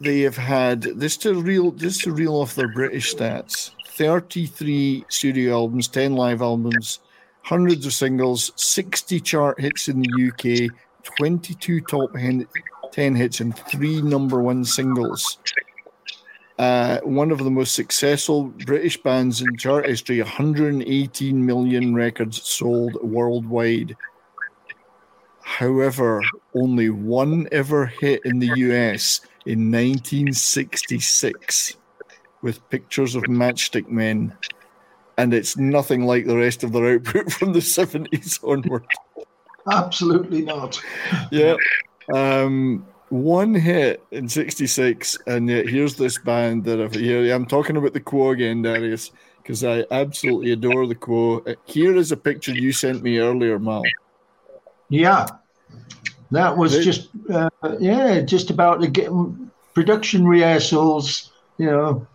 they have had this to real just to reel off their British stats 33 studio albums, 10 live albums, hundreds of singles, 60 chart hits in the UK, 22 top 10 hits, and three number one singles. Uh, one of the most successful British bands in chart history, 118 million records sold worldwide. However, only one ever hit in the US in 1966 with pictures of matchstick men. And it's nothing like the rest of their output [laughs] from the 70s onward. Absolutely not. yeah. Um, one hit in 66, and yet here's this band that I've here. I'm talking about the Quo again, Darius, because I absolutely adore the Quo. Here is a picture you sent me earlier, Mal. Yeah, that was They- just uh, yeah, just about to get production rehearsals. You know,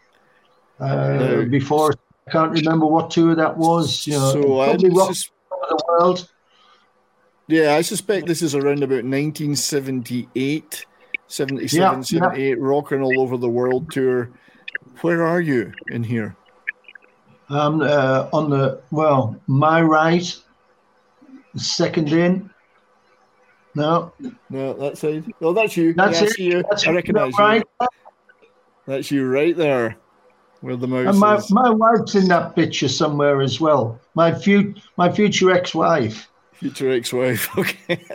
uh, before I can't remember what tour that was. You know, So I probably rock sus- over the world. Yeah, I suspect this is around about 1978, 77, Yeah, yeah. 78, rocking all over the world tour. Where are you in here? Um, uh, on the well, my right, second in. No, No, that side. Oh, that's you. That's yeah, I it. see you. That's I it. recognize Right. you. That's you right there. where the mouse And my, is. my wife's in that picture somewhere as well. My fu- my future ex-wife. Future ex-wife. [laughs] Okay.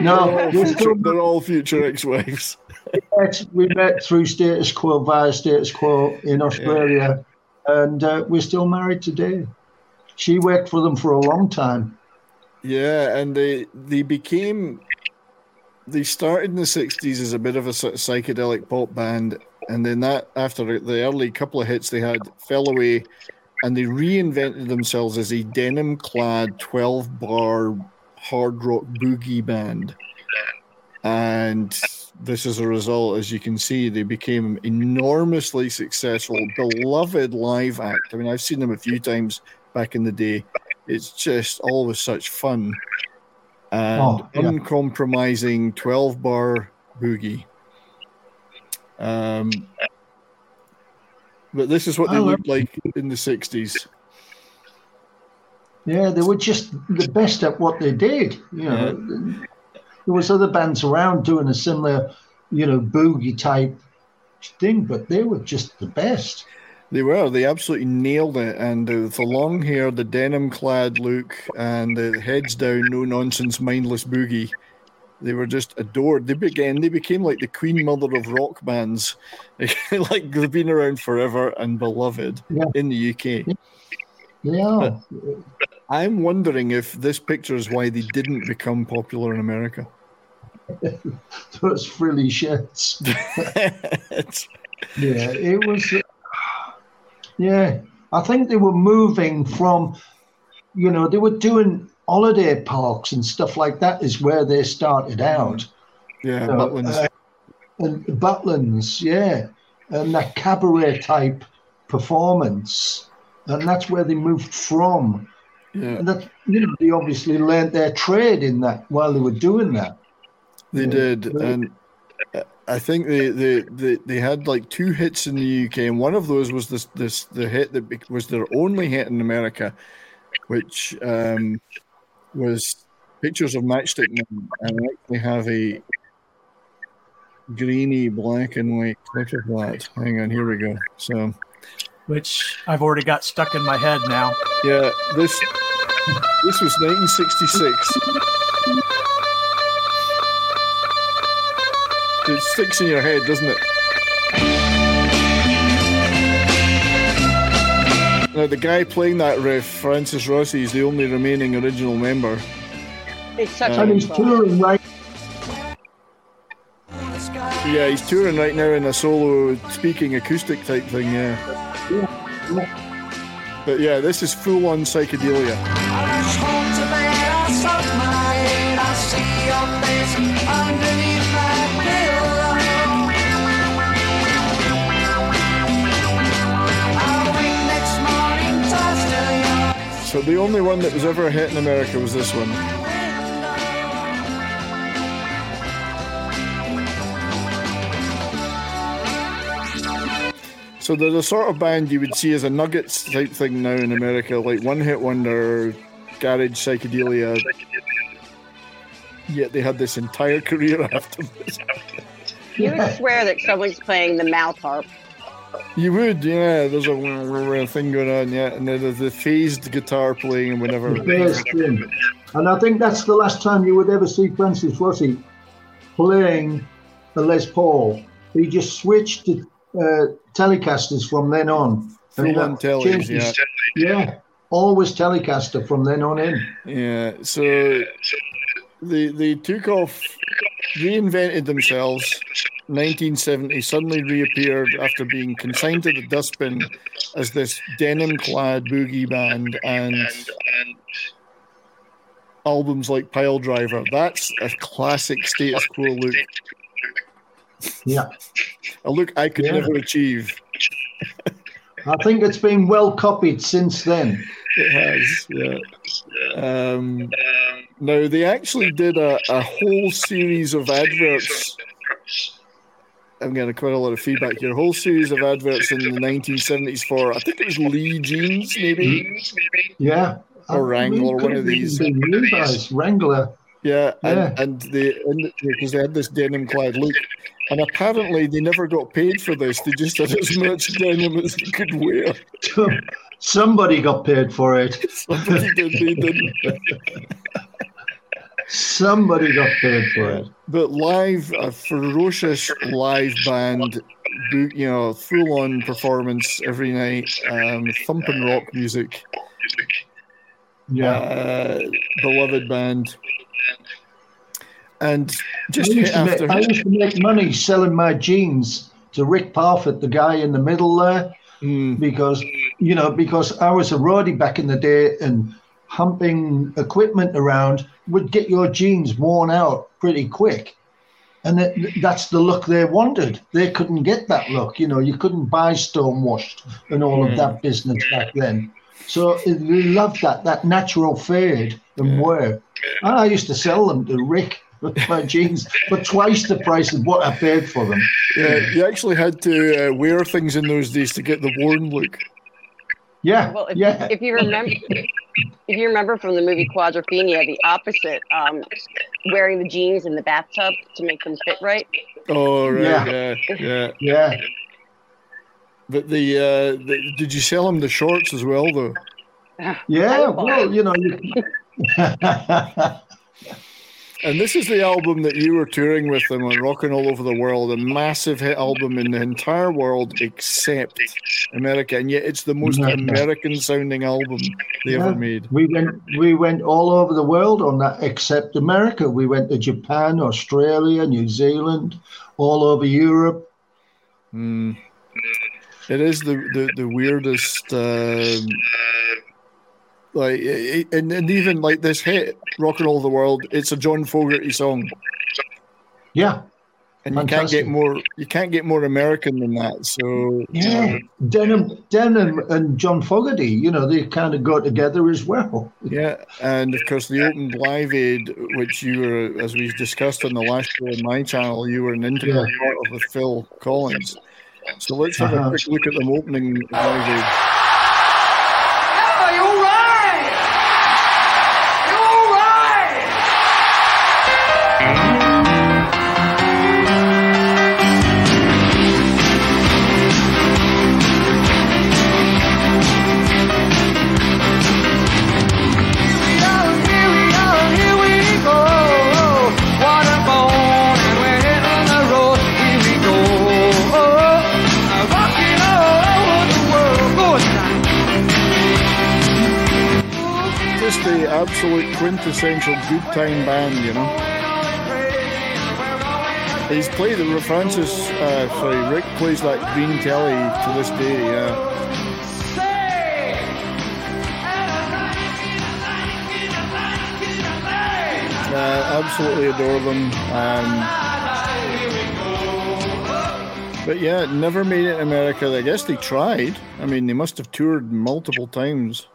No, they're all future, they're all future ex-wives. we met through status quo via status quo in Australia, and uh, we're still married today. She worked for them for a long time. Yeah, and they they became they started in the '60s as a bit of a sort of psychedelic pop band, and then that after the early couple of hits they had fell away, and they reinvented themselves as a denim-clad 12-bar hard rock boogie band, and this is a result, as you can see, they became enormously successful, beloved live act. I mean, I've seen them a few times back in the day. It's just always such fun and Oh, yeah. uncompromising 12 bar boogie. Um, but this is what they I looked like in the 60s. Yeah, they were just the best at what they did. You know, there was other bands around doing a similar, you know, boogie type thing, but they were just the best. They were. They absolutely nailed it. And uh, the long hair, the denim clad look, and the heads down, no nonsense, mindless boogie. They were just adored. They began. They became like the queen mother of rock bands, [laughs] like they've been around forever and beloved Yeah. in the UK. Yeah. I'm wondering if this picture is why they didn't become popular in America. [laughs] Those frilly shirts. [laughs] yeah, it was. uh, Yeah, I think they were moving from, you know, they were doing holiday parks and stuff like that. Is where they started out. Yeah, So, Butlins. uh, and Butlins, yeah, and that cabaret type performance, and that's where they moved from. Yeah. And that you know they obviously learnt their trade in that while they were doing that. They did, and I think they, they they they had like two hits in the UK, and one of those was this this the hit that was their only hit in America, which um, was pictures of Matchstick Men, and I actually have a greeny black and white clip of that. Hang on, here we go. So which I've already got stuck in my head now. yeah, this this was 1966. It sticks in your head, doesn't it? Now, the guy playing that riff, Francis Rossi, is the only remaining original member. It's such Um, a And he's touring right. Yeah, he's touring right now in a solo speaking acoustic type thing, yeah. But yeah, this is full on psychedelia. So the only one that was ever a hit in America was this one. So they're the sort of band you would see as a Nuggets type thing now in America, like one hit wonder, garage psychedelia. Yet they had this entire [laughs] career afterwards. You would swear that someone's playing the mouth harp. You would, yeah. There's a thing going on, yeah, and then there's the phased guitar playing and whatever. And I think that's the last time you would ever see Francis Rossi playing a Les Paul. He just switched to uh, Telecasters from then on. And Full on tellies, yeah. Yeah, always Telecaster from then on in. Yeah, so they they took off, reinvented themselves. 1970 suddenly reappeared after being consigned to the dustbin as this denim-clad boogie band and albums like Pile Driver. That's a classic status quo look. Yeah. A look I could Yeah. never achieve. I think it's been well copied since then. It has, yeah. Um, now they actually did a, a whole series of adverts. I'm getting quite a lot of feedback here. A whole series of adverts in the 1970s for I think it was Lee Jeans, maybe, Yeah. or uh, Wrangler, or one of these. Levi's, Wrangler. Yeah, and, Yeah. and they because they had this denim clad look, And apparently, they never got paid for this. They just had as much denim as they could wear. [laughs] Somebody got paid for it. [laughs] Somebody did, they didn't. [laughs] Somebody got paid for it. But live, a ferocious live band, you know, full on performance every night, um, thumping rock music. Yeah. Uh, beloved band. And just I, used to after. make, I used to make money selling my jeans to Rick Parfitt, the guy in the middle there, Hmm. because you know because I was a roadie back in the day and humping equipment around would get your jeans worn out pretty quick. And that, that's the look they wanted. They couldn't get that look. You know, you couldn't buy stonewashed and all Hmm. of that business back then. So it- we loved that, that natural fade and wear. And I used to sell them to Rick, my jeans, for twice the price of what I paid for them. Yeah, you actually had to uh, wear things in those days to get the worn look. Yeah, Well, if, yeah. if you remember, if you remember from the movie Quadrophenia, the opposite, um, wearing the jeans in the bathtub to make them fit right. Oh right, Yeah. yeah, yeah, yeah. But the, uh, the did you sell them the shorts as well though? Yeah, well, you know, you, [laughs] [laughs] And this is the album that you were touring with them and rocking all over the world, a massive hit album in the entire world except America, and yet it's the most. American sounding album they Yeah. ever made. We went we went all over the world on that except America. We went to Japan, Australia, New Zealand, all over Europe. Mm. It is the the, the weirdest. Um, like and, and even like this hit "Rocking All the World," it's a John Fogerty song, Yeah. and you can't get more you can't get more American than that. So Yeah. Denham Denham and John Fogerty, you know, they kind of go together as well. Yeah, and of course the opened Live Aid, which you were, as we discussed on the last show on my channel, you were an integral Yeah. part of with Phil Collins. So let's have a Uh-huh. quick look at them opening Live Aid. Quintessential good time band, you know. He's played the Francis, uh, sorry, Rick plays that green telly to this day, yeah. Uh, absolutely adore them. Um, but yeah, never made it in America. I guess they tried. I mean, they must have toured multiple times.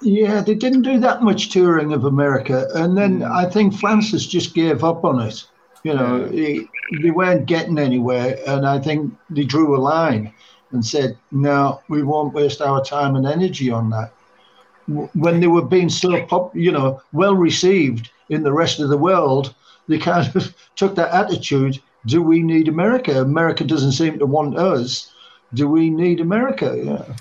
Yeah, they didn't do that much touring of America, and then hmm. I think Francis just gave up on it. You know, he, they weren't getting anywhere, and I think they drew a line and said, "No, we won't waste our time and energy on that." When they were being so pop, you know, well received in the rest of the world, they kind of [laughs] took that attitude: "Do we need America? America doesn't seem to want us. Do we need America?" Yeah.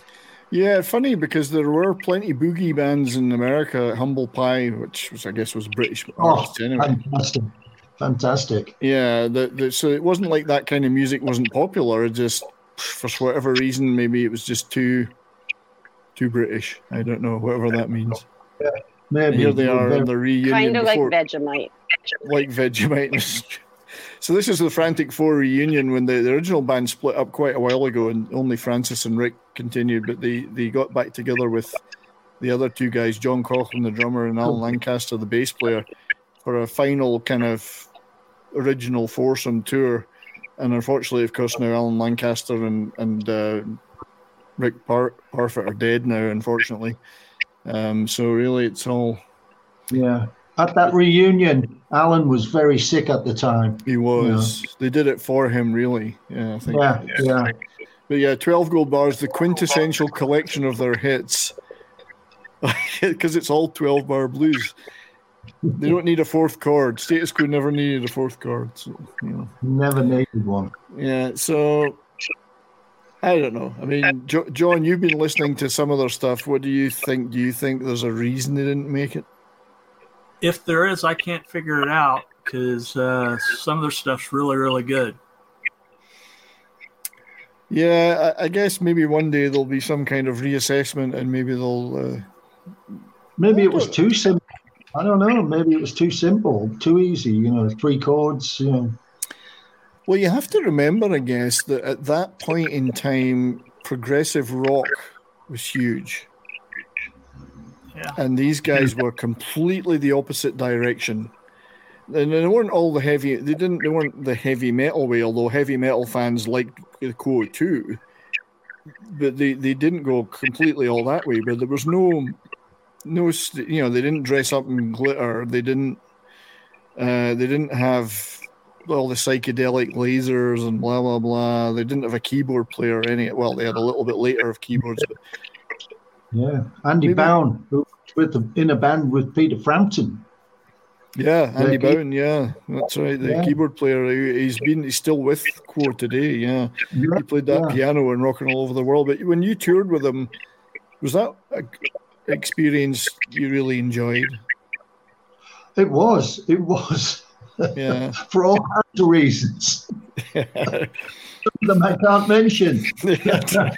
Yeah, funny because there were plenty boogie bands in America. Humble Pie, which was I guess was British Oh, anyway. fantastic, fantastic. Yeah, the, the, so it wasn't like that kind of music wasn't popular. It just for whatever reason, maybe it was just too too British. I don't know, whatever that means. Yeah, Maybe And here they are in the reunion Kind of like before, Vegemite. like Vegemite. [laughs] so this is the Frantic Four reunion when the, the original band split up quite a while ago, and only Francis and Rick continued, but they they got back together with the other two guys, John Coghlan, the drummer, and Alan Lancaster, the bass player, for a final kind of original foursome tour. And unfortunately, of course, now Alan Lancaster and and uh, Rick Par- Parfitt are dead now. Unfortunately, um, so really, it's all Yeah. At that reunion, Alan was very sick at the time. He was. They did it for him, really. Yeah, I think. Yeah, yeah. But yeah, 12 gold bars, the quintessential collection of their hits. [laughs] Because it's all 12 bar blues. they don't need a fourth chord. Status Quo never needed a fourth chord. So, you know. Never needed one. Yeah, so I don't know. I mean, jo- John, you've been listening to some of their stuff. What do you think? Do you think there's a reason they didn't make it? If there is, I can't figure it out because uh, some of their stuff's really, really good. Yeah, I, I guess maybe one day there'll be some kind of reassessment, and maybe they'll. Uh, Maybe it was too simple. I don't know. Maybe it was too simple, too easy. You know, three chords. You know. Well, you have to remember, I guess, that at that point in time, progressive rock was huge. Yeah. And these guys were completely the opposite direction. And they weren't all the heavy. They didn't. They weren't the heavy metal way. Although heavy metal fans liked the Quo too, but they they didn't go completely all that way. But there was no, no. You know, they didn't dress up in glitter. They didn't. Uh, they didn't have all the psychedelic lasers and blah blah blah. They didn't have a keyboard player or any. Well, they had a little bit later of keyboards, but Yeah, Andy Maybe- Bound who was with the, in a band with Peter Frampton. Yeah, Andy Yeah, Bown, yeah, that's right. The Yeah. keyboard player. He, he's been. He's still with Quo today. Yeah, he played that yeah. piano and rocking all over the world. But when you toured with him, was that a experience you really enjoyed? It was. It was. Yeah. [laughs] For all kinds of reasons. Some of them I can't mention. [laughs] [laughs]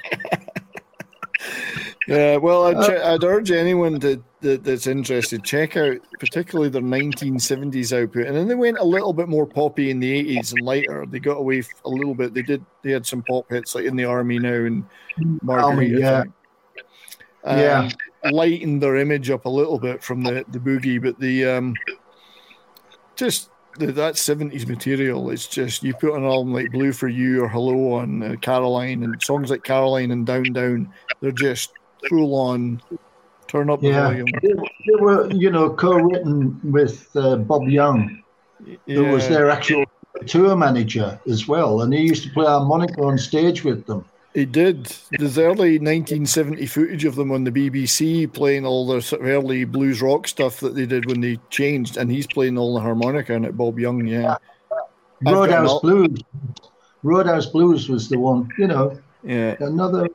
Yeah, well, I'd, Uh, che- I'd urge anyone to, that, that's interested check out particularly their 1970s output, and then they went a little bit more poppy in the 80s and lighter. They got away a little bit. They did. They had some pop hits like in the army now and Margarita. yeah. Um, Yeah. lightened their image up a little bit from the the boogie, but the um, just the, that 70s material. It's just you put an album like Blue for You or Hello on uh, Caroline and songs like Caroline and Down Down. They're just full on turn up the Yeah, volume. they, were, you know, co-written with uh, Bob Young, who was their actual tour manager as well, and he used to play harmonica on stage with them. He did. There's early 1970 footage of them on the BBC playing all the sort of early blues rock stuff that they did when they changed, and he's playing all the harmonica in it. Bob Young, yeah. An Roadhouse Blues. Roadhouse Blues was the one, you know. Yeah. Another.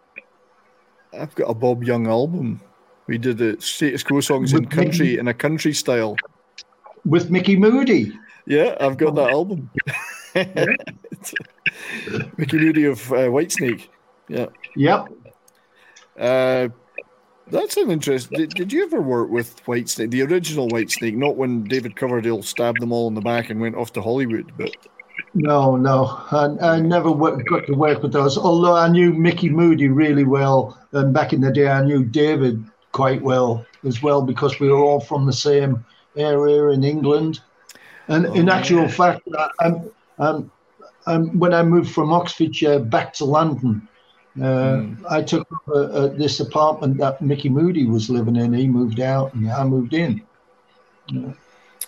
I've got a Bob Young album. We did the status quo songs in country Mickey- in a country style. With Mickey Moody. Yeah, I've got that album. [laughs] Mickey Moody of uh, Whitesnake. Yeah. Yep. Uh, that's an interest. Did, did you ever work with Whitesnake, the original Whitesnake, not when David Coverdale stabbed them all in the back and went off to Hollywood? But No, no, I, I never got to work with those. Although I knew Mickey Moody really well, and back in the day, I knew David quite well as well because we were all from the same area in England. And in actual fact, I, I'm, I'm, I'm, when I moved from Oxfordshire back to London, uh, I took uh, uh, this apartment that Mickey Moody was living in. He moved out, and I moved in. Yeah.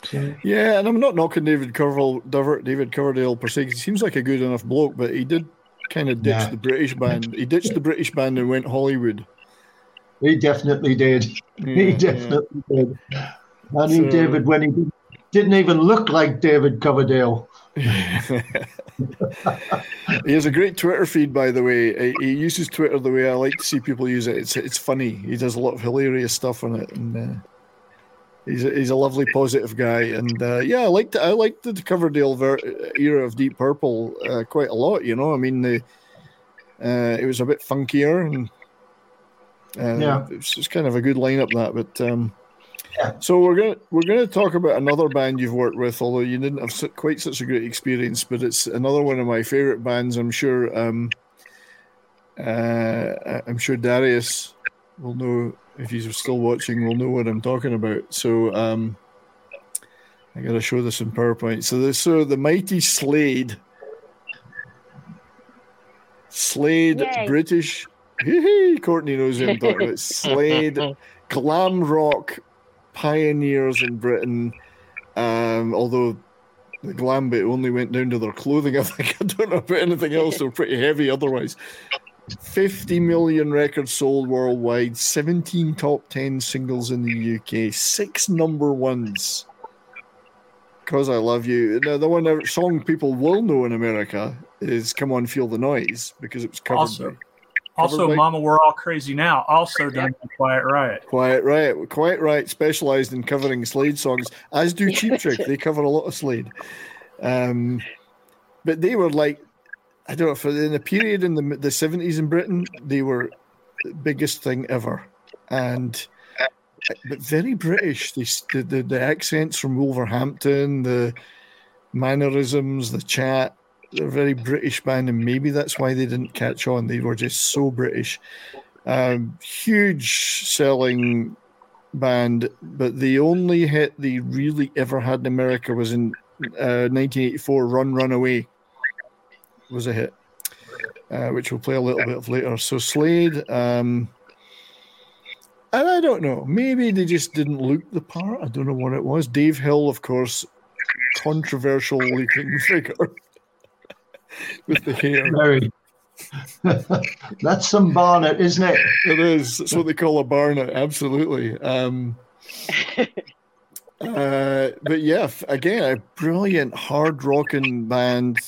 So- yeah, and I'm not knocking David Coverdale, David Coverdale per se. 'cause He seems like a good enough bloke, but he did kind of ditch Yeah. the British band. He ditched the British band and went Hollywood. He definitely did. he Yeah, definitely did. I knew So- David when he didn't, didn't even look like David Coverdale. [laughs] he has a great Twitter feed, by the way. He- He uses Twitter the way I like to see people use it. It's it's funny. He does a lot of hilarious stuff on it, and uh, he's a, he's a lovely, positive guy. And uh, yeah, I liked I liked the Coverdale ver- era of Deep Purple uh, quite a lot. You know, I mean, the uh, it was a bit funkier, and uh, Yeah. it was just kind of a good lineup that. But um, so we're gonna we're gonna talk about another band you've worked with, although you didn't have quite such a great experience. But it's another one of my favorite bands. I'm sure. Um, uh, I'm sure Darius will know if he's still watching. Will know what I'm talking about. So um, I got to show this in PowerPoint. So this so the mighty Slade. Slade, Yay. British. Courtney knows who I'm talking about. [laughs] Slade, glam rock pioneers in Britain. Um, although the glam bit only went down to their clothing, [laughs] I think. I don't know about anything else. They're pretty heavy otherwise. 50 million records sold worldwide, 17 top 10 singles in the UK, six number ones. Cause I Love You. Now, the one song people will know in America is Come On Feel the Noise because it was covered Also, by also, covered by- Mama, we're all crazy now. Also done by Quiet Riot. Quiet Riot. Quiet Riot specialized in covering Slade songs, as do Cheap Trick. [laughs] They cover a lot of Slade. Um, but they were like, I don't know, for in a period in the the seventies in Britain, they were the biggest thing ever, and but very British. The, the the accents from Wolverhampton, the mannerisms, the chat. They're a very British band, and maybe that's why they didn't catch on. They were just so British. Um, huge selling band, but the only hit they really ever had in America was in uh, 1984. Run, Run Away was a hit, uh, which we'll play a little bit of later. So Slade, um, and I don't know, maybe they just didn't look the part. I don't know what it was. Dave Hill, of course, controversial looking [laughs] figure [laughs] with the hair. Very. [laughs] That's some barnet, isn't it? It is. That's what they call a barnet. Absolutely. Um, uh, but yeah, again, a brilliant hard rocking band.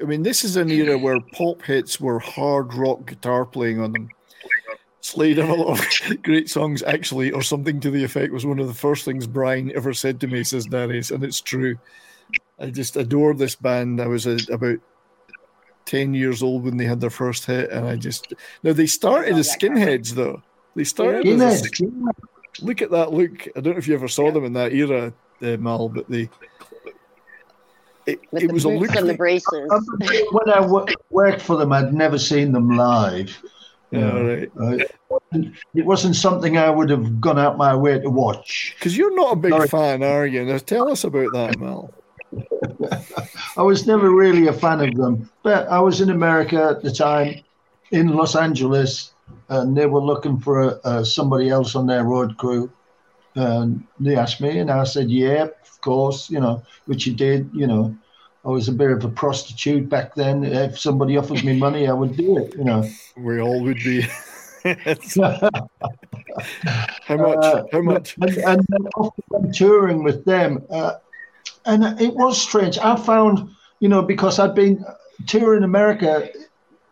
I mean, this is an era where pop hits were hard rock guitar playing on them. Slade have a lot of [laughs] great songs, actually, or something to the effect was one of the first things Brian ever said to me, says Darius, and it's true. I just adore this band. I was uh, about 10 years old when they had their first hit, and I just. Now, they started as skinheads, though. They started as. a Look at that look. I don't know if you ever saw them in that era, uh, Mal, but they. It, it was a look. and the braces. When I worked for them, I'd never seen them live. Yeah, know, right. uh, it wasn't something I would have gone out my way to watch. Because you're not a big Sorry. fan, are you? Now, tell us about that, Mel. [laughs] I was never really a fan of them, but I was in America at the time, in Los Angeles, and they were looking for a, uh, somebody else on their road crew. And they asked me, and I said, "Yeah, of course," you know, which you did. You know, I was a bit of a prostitute back then. If somebody offered me money, I would do it. You know. We all would be. [laughs] [laughs] How much? Uh, How much? And, and then after touring with them, uh, and it was strange. I found, you know, because I'd been touring America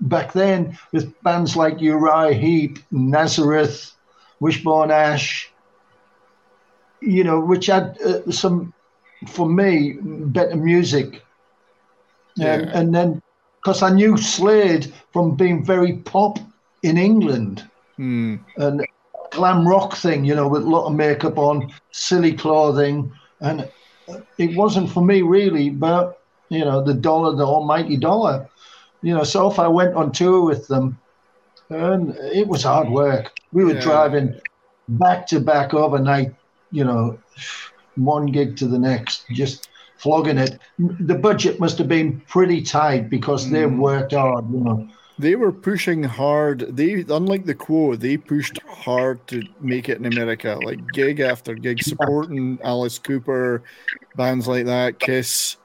back then with bands like Uriah Heep, Nazareth, Wishbone Ash, you know, which had uh, some, for me, better music. And, Yeah. and then, because I knew Slade from being very pop in England Hmm. and glam rock thing, you know, with a lot of makeup on, silly clothing, and it wasn't for me really. But you know, the dollar, the almighty dollar, you know. So if I went on tour with them, and it was hard work. We were Yeah. driving back to back overnight, you know, one gig to the next, just flogging it. The budget must have been pretty tight because they mm. worked hard, you know. They were pushing hard. They, unlike the Quo, they pushed hard to make it in America, like gig after gig, supporting Alice Cooper, bands like that, Kiss,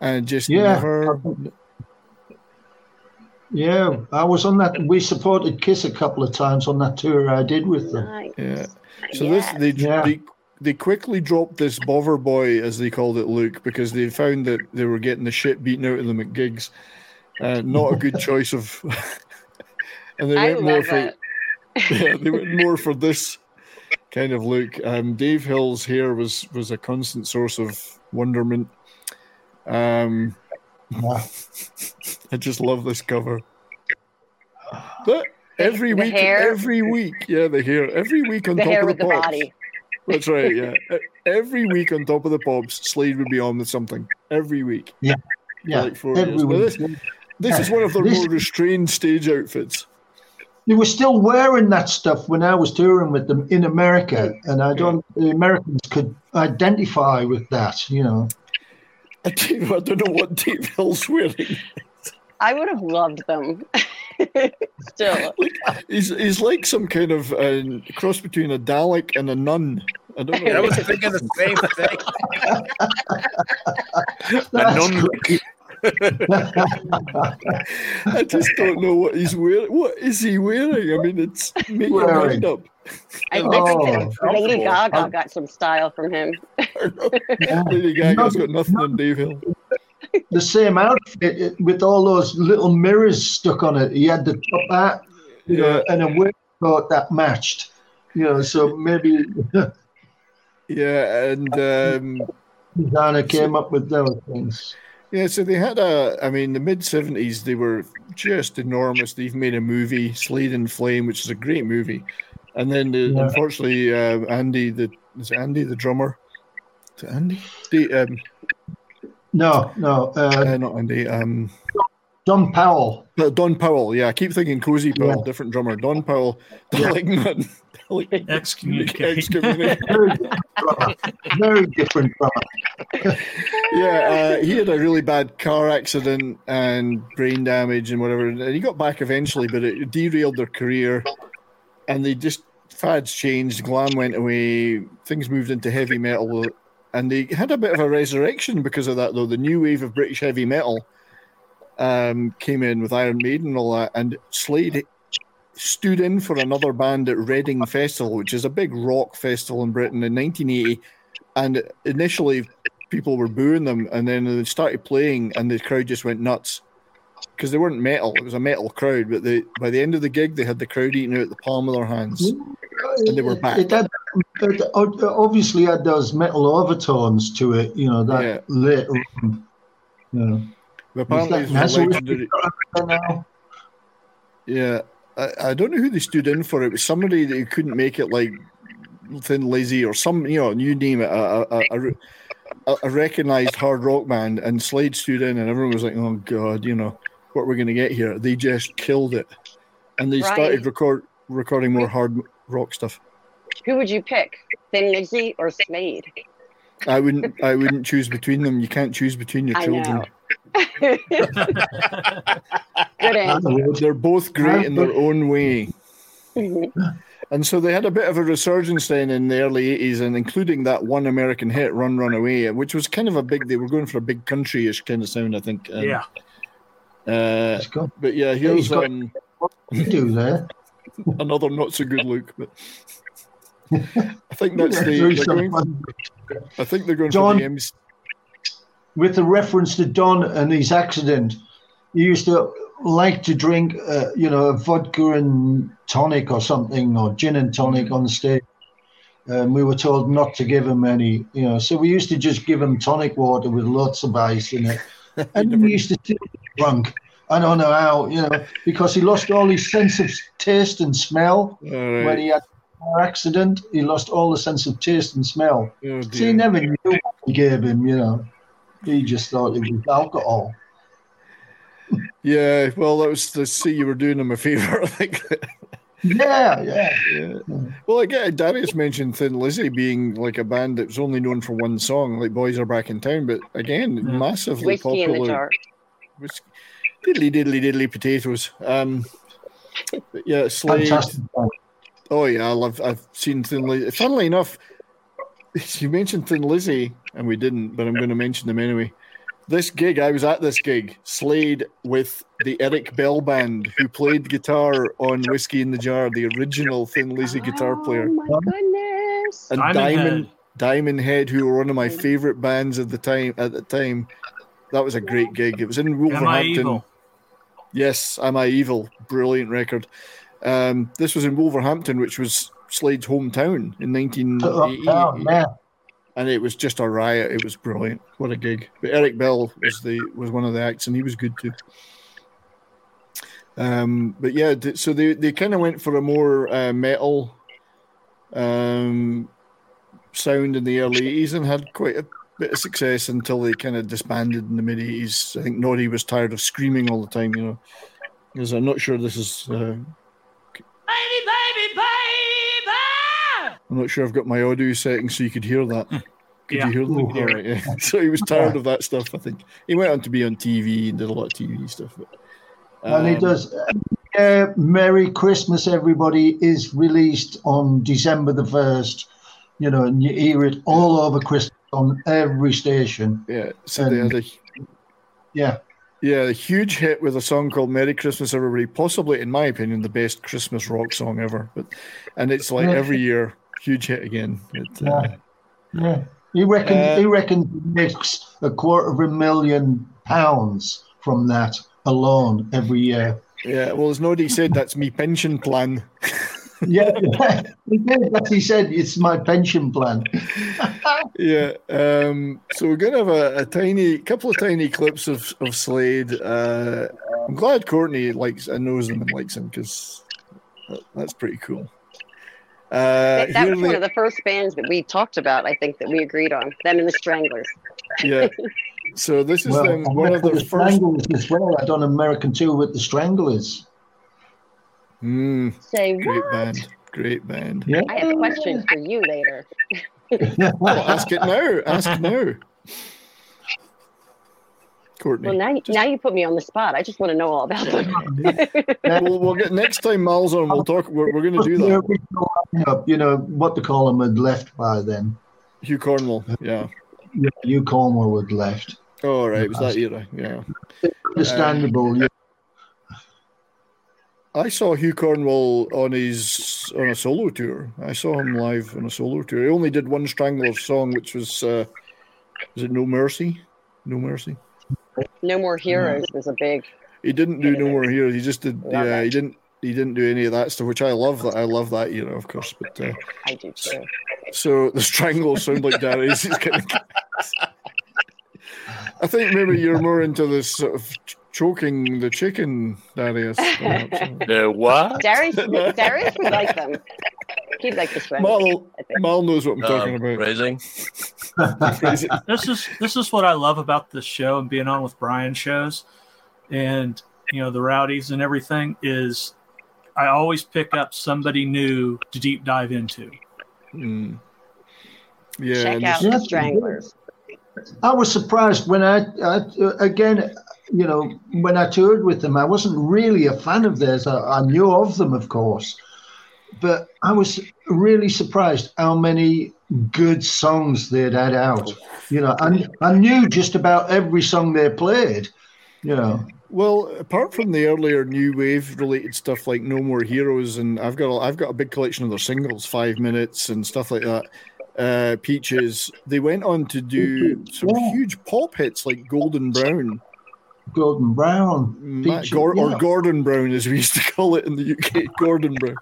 and just Yeah. never. Yeah, I was on that. We supported Kiss a couple of times on that tour I did with them. Yeah. So this they, they they quickly dropped this bover boy as they called it, Luke, because they found that they were getting the shit beaten out of them at gigs. Uh, not a good [laughs] choice of. [laughs] and they I went more for [laughs] yeah, they went more for this kind of look. Um, Dave Hill's hair was was a constant source of wonderment. Um, I just love this cover. But every The week, hair. every week, yeah, the hair. Every week on The top of the the body. That's right. Yeah, every week on top of the pops, Slade would be on with something. Every week. Yeah, For yeah, like four every years. Week. this, this is one of their This- more restrained stage outfits. They were still wearing that stuff when I was touring with them in America, and I don't. The Americans could identify with that, you know. I [laughs] don't, I don't know what Dave Hill's wearing. I would have loved them. [laughs] [laughs] Still. He's he's like some kind of uh, cross between a Dalek and a nun. I don't know. [laughs] I was thinking the same thing. [laughs] That's nun- I just don't know what he's wearing. What is he wearing? I mean, it's make your mind up. I, I think Oh. that Lady Gaga got some style from him. Lady Gaga's got nothing on Dave Hill. The same outfit with all those little mirrors stuck on it. He had the top hat, you know, and a waistcoat that matched. You know, so maybe [laughs] Yeah, and um, designer came up with those things. yeah, so they had a. I mean, the mid seventies, they were just enormous. They've made a movie, Slade and Flame, which is a great movie. And then, the, Yeah. unfortunately, uh, Andy, the is it Andy the drummer? Andy? The, um, No, no, uh, uh, not Andy. Um, Don Powell. no, Don Powell. Yeah, I keep thinking Cozy Powell, Yeah. different drummer. Don Powell, [laughs] Dalingman. [laughs] Excommunicate. Excommunicate. Very different drummer. Very different drummer. [laughs] yeah, uh, he had a really bad car accident and brain damage and whatever, and he got back eventually, but it derailed their career, and they just fads changed, glam went away, things moved into heavy metal, and they had a bit of a resurrection because of that. Though the new wave of British heavy metal um, came in with Iron Maiden and all that, and Slade stood in for another band at Reading Festival, which is a big rock festival in Britain in 1980. And initially, people were booing them, and then they started playing, and the crowd just went nuts because they weren't metal. It was a metal crowd, but they by the end of the gig, they had the crowd eating out the palm of their hands, and they were back. It, had, it obviously had those metal overtones to it, you know, that Yeah. later on. Um, you know. Apparently, Is it that was a Nazareth legendary. now? Yeah, I, I don't know who they stood in for. It was somebody that who couldn't make it, like Thin Lizzy or some, you know, you name it, a, a, a, a, a recognized hard rock band. And Slade stood in, and everyone was like, "Oh God, you know, what we're going to get here?" They just killed it, and they Right. started record recording more hard rock stuff. Who would you pick, Thin Lizzy or Slade? I wouldn't, I wouldn't choose between them. You can't choose between your I children. [laughs] Good answer. They're both great in their own way. And so they had a bit of a resurgence then in the early 80s, and including that one American hit, Run, Run Away, which was kind of a big, they were going for a big country ish kind of sound, I think. Um, Yeah. Uh, but yeah, Yeah, here's he's got- um, do there. [laughs] another not so good look. But I think that's the. Going, I think they're going John- for the MC. with the reference to Don and his accident, he used to like to drink, uh, you know, a vodka and tonic or something, or gin and tonic on stage. And we were told not to give him any, you know. So we used to just give him tonic water with lots of ice in it, [laughs] and he used to still drunk. I don't know how, you know, because he lost all his sense of taste and smell All when he had an accident. He lost all the sense of taste and smell. Oh, So he never knew what he gave him, you know. He just thought it was alcohol. [laughs] Yeah, well, that was to see you were doing him a favor, [laughs] I think. Yeah, yeah. Yeah. Well, again, Darius mentioned Thin Lizzy being like a band that was only known for one song, like Boys Are Back in Town, but again, mm. massively Whiskey in popular. the jar. Whis- Diddly diddly diddly potatoes. Um, yeah, Slade. Fantastic. Oh yeah, I love. I've seen Thin Lizzy. Funnily enough, [laughs] you mentioned Thin Lizzy, and we didn't, but I'm going to mention them anyway. This gig, I was at this gig, Slade with the Eric Bell band, who played guitar on Whiskey in the Jar, the original Thin Lizzy guitar player, Oh my goodness. and Diamond Diamond Head. Diamond Head, who were one of my favorite bands at the time. At the time, that was a great gig. It was in Am I Wolverhampton. evil? Yes, Am I Evil? Brilliant record. Um, this was in Wolverhampton, which was Slade's hometown in 1980. Oh, yeah. And it was just a riot. It was brilliant. What a gig! But Eric Bell was the was one of the acts, and he was good too. Um, but yeah, so they, they kind of went for a more uh, metal um, sound in the early 80s and had quite a bit of success until they kind of disbanded in the mid 80s. I think Noddy was tired of screaming all the time, you know. Because I'm not sure this is. Uh, Baby, baby, baby! I'm not sure I've got my audio settings so you could hear that. Could Yeah. you hear that? Yeah, right, [laughs] yeah. So he was tired of that stuff, I think. He went on to be on TV and did a lot of TV stuff. But, and he um, does. Uh, Merry Christmas, everybody is released on December the 1st, you know, and you hear it all over Christmas on every station. Yeah, so they had a Yeah. Yeah, a huge hit with a song called "Merry Christmas, Everybody." Possibly, in my opinion, the best Christmas rock song ever. But and it's like every year, huge hit again. It, uh, Yeah. Yeah. He reckons Uh, he reckons he makes a quarter of a million pounds from that alone every year. yeah, well, as Noddy said, that's me pension plan. [laughs] Yeah, yeah. [laughs] He did, as he said, it's my pension plan. [laughs] yeah. Um, so we're going to have a, a tiny, couple of tiny clips of, of Slade. Uh, I'm glad Courtney likes and knows them and likes them because that's pretty cool. Uh, that here was one of the first bands that we talked about. I think that we agreed on them and the Stranglers. yeah. [laughs] So this is Well, them, one of the the first. Stranglers as well. I done American tour with the Stranglers. Mm, Say great what? band. Great band. Yeah. I have questions for you later. Well, [laughs] ask it now. Ask now. Courtney. Well, now you, now you put me on the spot. I just want to know all about them. we'll, we'll get next time Miles on. We'll talk. We're, we're going to do that. You know what the call them had left by then. Hugh Cornwell. Yeah. Yeah, Hugh Cornwell had left. Oh right, was that era. Yeah. Understandable. yeah. I saw Hugh Cornwell on his on a solo tour. I saw him live on a solo tour. He only did one Strangler song, which was uh, was it No Mercy? No Mercy. No More Heroes was a big. He didn't do No More Heroes. He just did. Love yeah, it. he didn't. He didn't do any of that stuff, which I love. That I love that era, of course. But uh, I do too. so the Strangles sound like Darius. [laughs] Kind of. I think maybe you're more into this sort of choking the chicken, Darius. [laughs] perhaps. The what? Darius, [laughs] Darius would like them. He'd like the Stranglers. Mal, Mal knows what I'm talking Um, about. Raising. [laughs] this is this is what I love about this show and being on with Brian shows, and you know the rowdies and everything is, I always pick up somebody new to deep dive into. Mm. Yeah, Check out the Stranglers. I was surprised when I, I again, you know, when I toured with them, I wasn't really a fan of theirs. I, I knew of them, of course, but I was really surprised how many good songs they'd had out. You know, I, I knew just about every song they played. You know, Well, apart from the earlier new wave related stuff like No More Heroes, and I've got a, I've got a big collection of their singles, Five Minutes and stuff like that. Uh, Peaches. They went on to do some huge pop hits like Golden Brown, Golden Brown, Matt Peaches, Gor- or. Gordon Brown, as we used to call it in the UK. [laughs] Gordon Brown,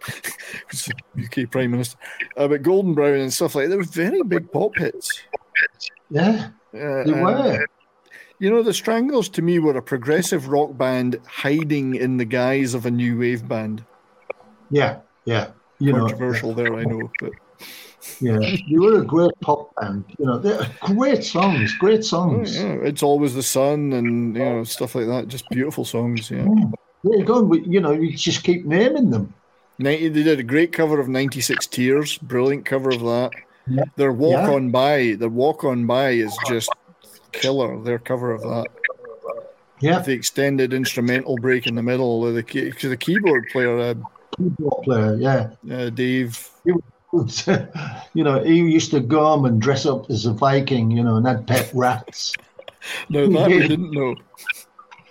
[laughs] UK Prime Minister. Uh, but Golden Brown and stuff like that. They were very big pop hits. yeah, Uh, they were. You know, the Stranglers to me were a progressive rock band hiding in the guise of a new wave band. Yeah, yeah. You know, Controversial there, I know, but yeah, [laughs] they were a great pop band. You know, they're great songs, great songs. yeah, it's always the sun and you know stuff like that. Just beautiful songs. Yeah, There you go. You know, you just keep naming them. 90, they did a great cover of ninety six Tears. Brilliant cover of that. Yeah. Their Walk Yeah. On By, the Walk On By is just killer. Their cover of that. Yeah, The extended instrumental break in the middle. The the keyboard player, uh, keyboard player. Yeah. uh, Dave. [laughs] you know, he used to go home and dress up as a Viking, you know, and had pet rats. [laughs] No, that we [laughs] didn't know.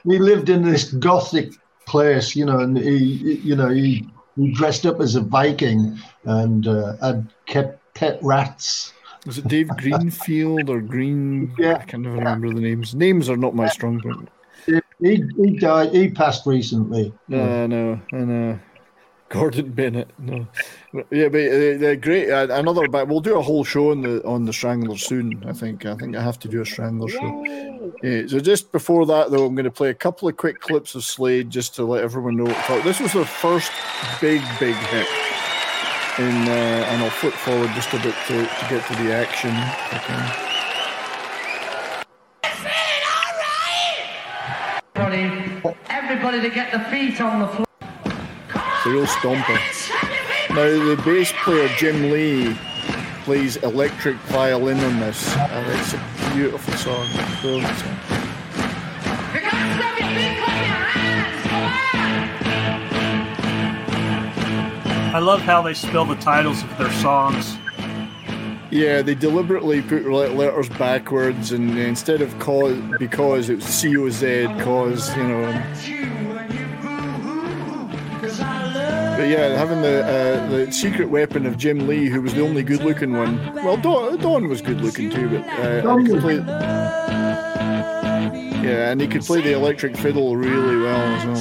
He lived in this gothic place, you know, and he, you know, he, he dressed up as a Viking and uh, had kept pet rats. Was it Dave Greenfield or Green? Yeah. I can never remember the names. Names are not my strong point. He, he died. He passed recently. No, no, I know. Gordon Bennett. No, yeah, but uh, they're great. Uh, another, but we'll do a whole show on the on the Stranglers soon. I think. I think I have to do a Strangler show. Yeah, so just before that, though, I'm going to play a couple of quick clips of Slade just to let everyone know. What this was their first big, big hit. In, uh, and I'll flip forward just a bit to, to get to the action. if I can. Everybody, everybody to get the feet on the floor. It's real stomper. Now, the bass player Jim Lea plays electric violin on this, oh, and it's a beautiful song. Brilliant song. I love how they spell the titles of their songs. Yeah, they deliberately put letters backwards, and instead of cause because it was C O Z cause, you know. But yeah, having the uh, the secret weapon of Jim Lea, who was the only good-looking one. Well, Don, Don was good-looking too, but uh, and he could play. Yeah, and he could play the electric fiddle really well as well.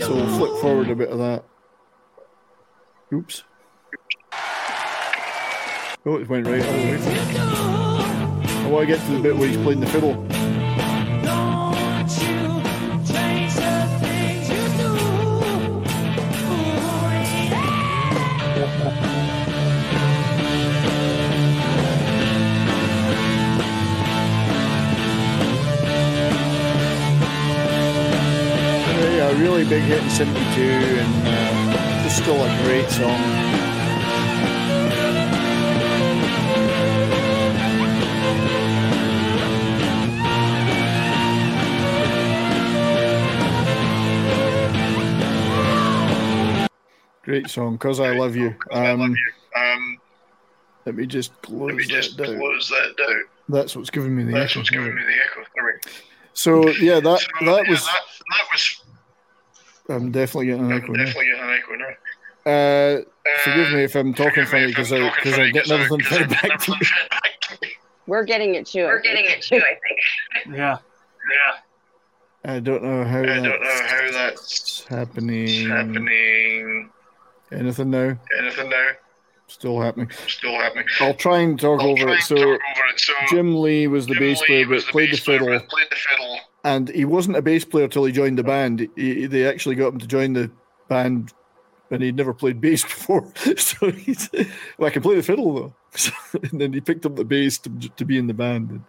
So we'll flip forward a bit of that. Oops. Oh, it went right all. I want to get to the bit where he's playing the fiddle. Big hit in 72 and uh, just still a great song. Great song, Cause I Love You. Um, Um, let me just close, let me just that down. close that down. That's what's giving me the That's echo. what's giving me the echo. Sorry. So yeah, that So, that yeah, was. that, that was I'm definitely getting an echo now. definitely getting an echo now. Uh, forgive me if I'm talking funny because I because I'm getting everything fed back to me. We're getting it too. We're getting it too, I think. Yeah. Yeah. I don't know how I don't that's know how that's happening. happening. Anything now? Anything now? Still happening. Still happening. I'll try and talk I'll over try it. and So, talk over it. So Jim Lea was the Jim bass player, but played the bass fiddle. played the fiddle. And he wasn't a bass player till he joined the band. He, they actually got him to join the band, and he'd never played bass [laughs] before. [laughs] So he's, well, I can play the fiddle though. So, [laughs] and then he picked up the bass to, to be in the band. And,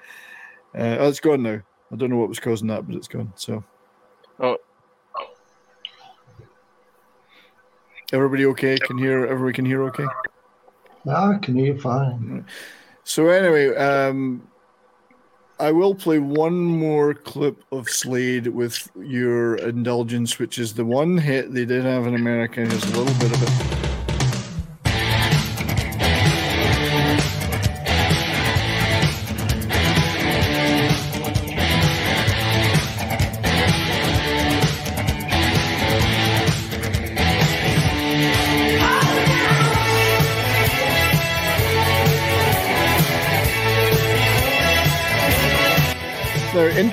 uh, oh, it's gone now. I don't know what was causing that, but it's gone. So, Oh, everybody okay? Can hear? Everybody can hear okay? No, I can hear fine. So anyway, um, I will play one more clip of Slade with your indulgence, which is the one hit they did have in America. Here's a little bit of it.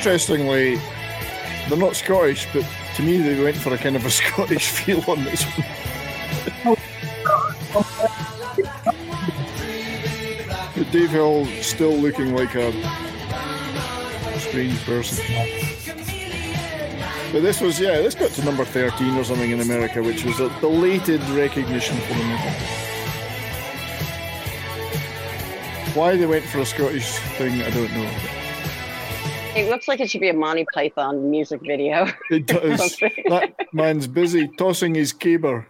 Interestingly, they're not Scottish, but to me, they went for a kind of a [laughs] Scottish feel on this one. But Dave Hill still looking like a strange person. But this was, yeah, this got to number 13 or something in America, which was a belated recognition for them. Why they went for a Scottish thing, I don't know. It looks like it should be a Monty Python music video. It [laughs] does. [laughs] that man's busy tossing his caber.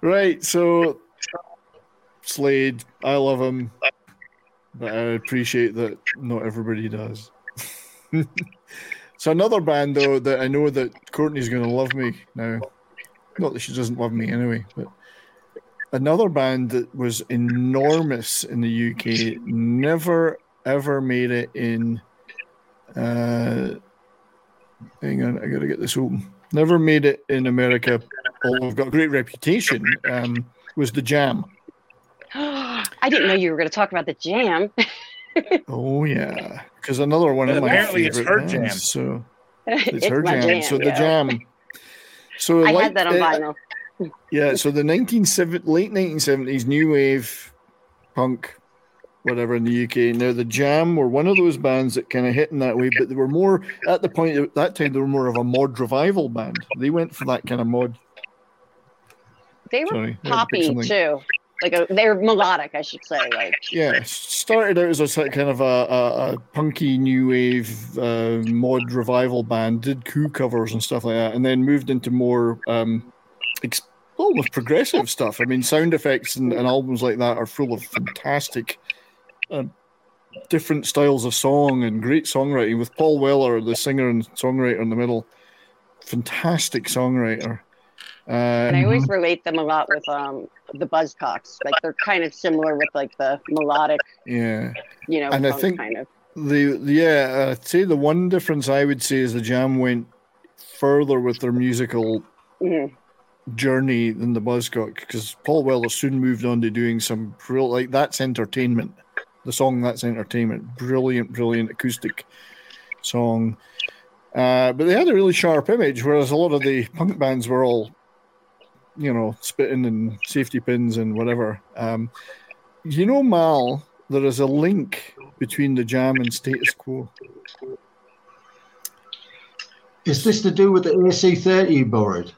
Right, so Slade, I love him, but I appreciate that not everybody does. [laughs] so another band though that I know that Courtney's going to love me now. Not that she doesn't love me anyway, but another band that was enormous in the UK never ever made it in. Uh, hang on, I gotta get this open. Never made it in America. Although I've got a great reputation. Um, was the Jam? [gasps] I didn't know you were going to talk about the jam. [laughs] Oh yeah, because another one of my Apparently it's favorite her jam. So [laughs] It's it's her jam. jam, So the. Jam. So I like, had that on uh, vinyl. Yeah, so the 1970, late 1970s new wave punk, whatever in the UK. Now the Jam were one of those bands that kind of hit in that way, but they were more at the point at that time they were more of a mod revival band. They went for that kind of mod. They were Sorry, I had to pick poppy too. Like a, they were melodic, I should say. Like Yeah, started out as a sort of kind of a, a, a punky new wave uh, mod revival band, did cool covers and stuff like that, and then moved into more um, ex- almost progressive stuff. I mean, sound effects and, and albums like that are full of fantastic, uh, different styles of song and great songwriting. With Paul Weller, the singer and songwriter in the middle, fantastic songwriter. Um, And I always relate them a lot with um the Buzzcocks. Like they're kind of similar with like the melodic, yeah. you know, And I think kind of. the yeah, I'd say the one difference I would say is the Jam went further with their musical Mhm. journey than the Buzzcock because Paul Weller soon moved on to doing some brill like that's entertainment. The song that's entertainment, brilliant, brilliant acoustic song. Uh, but they had a really sharp image, whereas a lot of the punk bands were all, you know, spitting and safety pins and whatever. Um, you know, Mal, there is a link between the Jam and Status Quo. Is this to do with the AC30 you borrowed?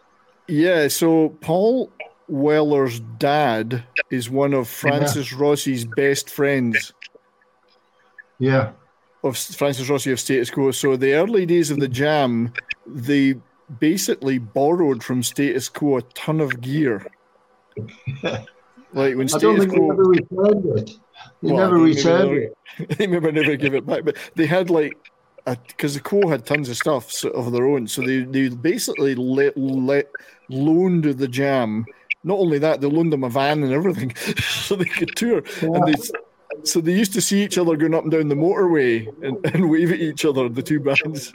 Yeah, so Paul Weller's dad is one of Francis Rossi's best friends. Yeah. Of Francis Rossi of Status Quo. So the early days of the Jam, they basically borrowed from Status Quo a ton of gear. like when [laughs] I don't Status think they Quo ever returned it. They Well, never returned never- it. [laughs] they maybe never give it back, but they had like because the Quo had tons of stuff of their own, so they they basically let, let loaned the Jam. Not only that, they loaned them a van and everything, [laughs] so they could tour. And they so they used to see each other going up and down the motorway and, [laughs] and wave at each other. The two bands.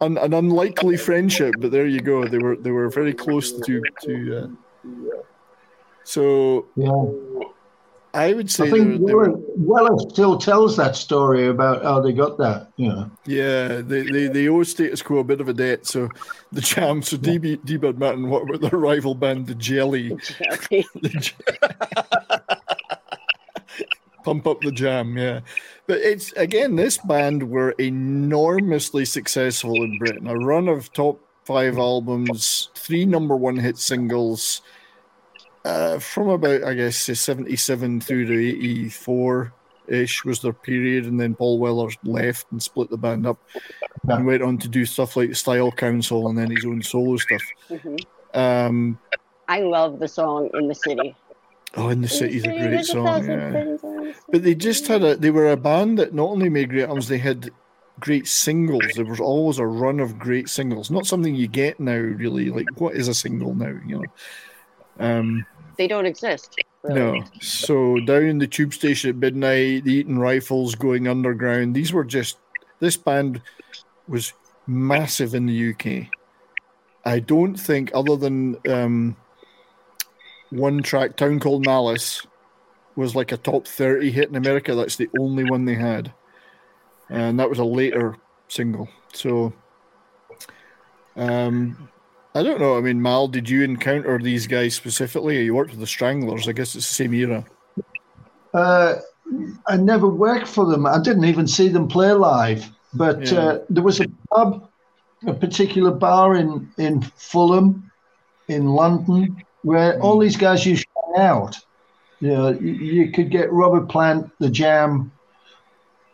An, an unlikely friendship, but there you go. They were they were very close to to. Uh, so yeah, I would say I they were- they were- Weller, Weller still tells that story about how they got that. You know. Yeah, they, they, they owe status quo a bit of a debt. So the jam, so DB, D-Bird Martin, what about their rival band, the Jelly? The [laughs] J- [laughs] Pump up the jam, yeah. But it's again, this band were enormously successful in Britain. A run of top five albums, three number one hit singles, uh, from about I guess seventy seven through to eighty four ish was their period, and then Paul Weller left and split the band up, and went on to do stuff like Style Council and then his own solo stuff. Mhm. Um, I love the song "In the City." Oh, in the city's a great a song. Yeah. But they just had a they were a band that not only made great albums, they had great singles. There was always a run of great singles. Not something you get now, really. Like what is a single now, you know? Um They don't exist. Really. no. So down in the tube station at midnight, the Eton Rifles going underground. These were just this band was massive in the UK. I don't think other than um one track, Town Called Malice, was like a top 30 hit in America. That's the only one they had. And that was a later single. So, um, I don't know. I mean, Mal, did you encounter these guys specifically? You worked with the Stranglers. I guess it's the same era. Uh, I never worked for them. I didn't even see them play live. But Yeah. uh, there was a pub, a particular bar in, in Fulham, in London, where all these guys used to hang out. You know, you, you could get Robert Plant, The Jam,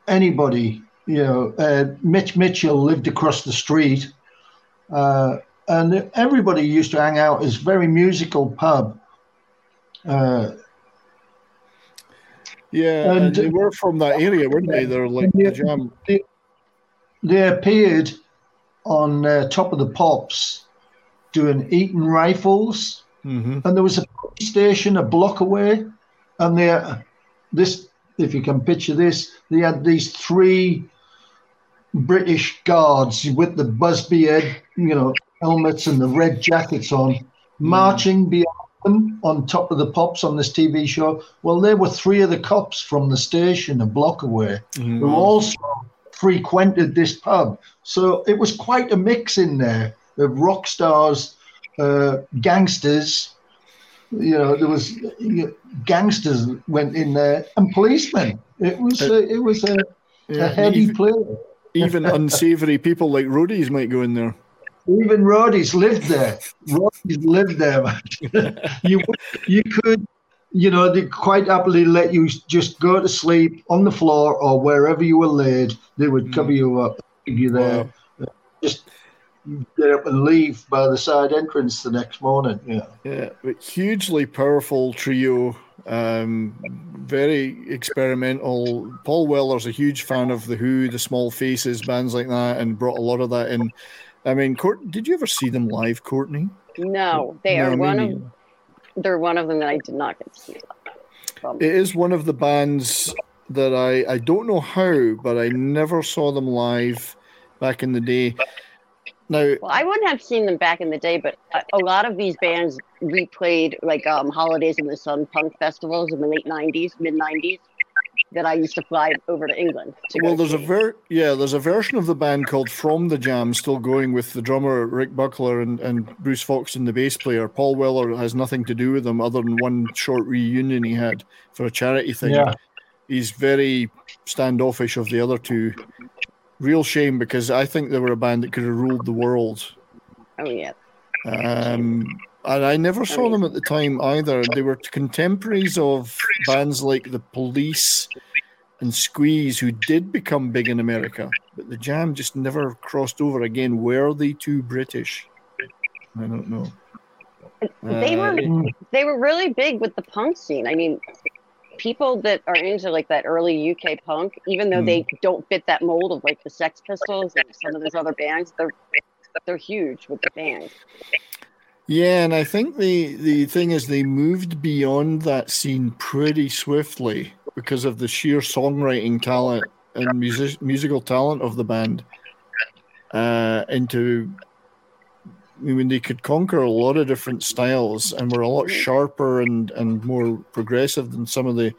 anybody. You know, uh, Mitch Mitchell lived across the street. Uh, and everybody used to hang out. It's very musical pub. Uh, Yeah, and, And- they were from that area, weren't they? They're like the jam. they, they appeared on uh, Top of the Pops doing Eton Rifles, Mm-hmm. and there was a police station a block away, and they this if you can picture this, they had these three British guards with the Busby head, you know, helmets and the red jackets on, marching behind them on top of the pops on this TV show. Well, there were three of the cops from the station a block away who also frequented this pub. So it was quite a mix in there of rock stars, uh, gangsters. You know, there was you gangsters went in there and policemen. It was a, it was a, Yeah, a heavy even- play. Even [laughs] unsavory people like roadies might go in there. Even roadies lived there. roadies lived there. [laughs] You you could, you know, they quite happily let you just go to sleep on the floor or wherever you were laid. They would cover you up, leave you there. Just get up and leave by the side entrance the next morning. Yeah. Yeah, but hugely powerful trio. Um, very experimental. Paul Weller's a huge fan of the Who, the Small Faces, bands like that, and brought a lot of that in. I mean, Court, did you ever see them live, Courtney? No, they No, are me one neither. of they're one of them that I did not get to see. Um, It is one of the bands that I I don't know how, but I never saw them live back in the day. Now, Well, I wouldn't have seen them back in the day, but a, a lot of these bands replayed like um, Holidays in the Sun punk festivals in the late '90s, mid '90s. That I used to fly over to England. To well, go there's a ver yeah, there's a version of the band called From the Jam still going with the drummer Rick Buckler and, and Bruce Foxton, the bass player. Paul Weller has nothing to do with them other than one short reunion he had for a charity thing. Yeah. He's very standoffish of the other two. Real shame because I think they were a band that could have ruled the world. Oh yeah. Um, and I never saw them at the time either. They were contemporaries of bands like The Police and Squeeze, who did become big in America, but the Jam just never crossed over again. Were they too British? I don't know. they were Uh, they were really big with the punk scene. I mean, people that are into like that early UK punk, even though Hmm. they don't fit that mold of like the Sex Pistols and some of those other bands, they're they're huge with the fans. Yeah, and I think the the thing is they moved beyond that scene pretty swiftly because of the sheer songwriting talent and music, musical talent of the band uh, into I mean they could conquer a lot of different styles and were a lot sharper and and more progressive than some of the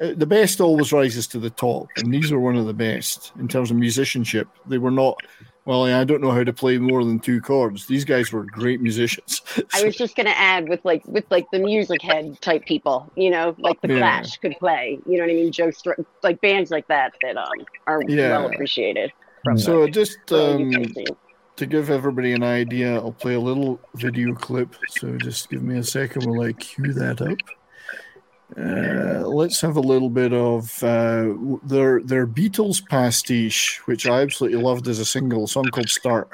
uh, the best always rises to the top and these were one of the best in terms of musicianship they were not well i don't know how to play more than two chords these guys were great musicians [laughs] I was just gonna add with like with like the music head type people, you know, like the Yeah. Clash could play. You know what I mean? Joe Str- like bands like that that um are Yeah. well appreciated. From so just um. To give everybody an idea i'll play a little video clip so just give me a second while i cue that up uh, let's have a little bit of uh, their their Beatles pastiche, which I absolutely loved as a single, a song called "Start."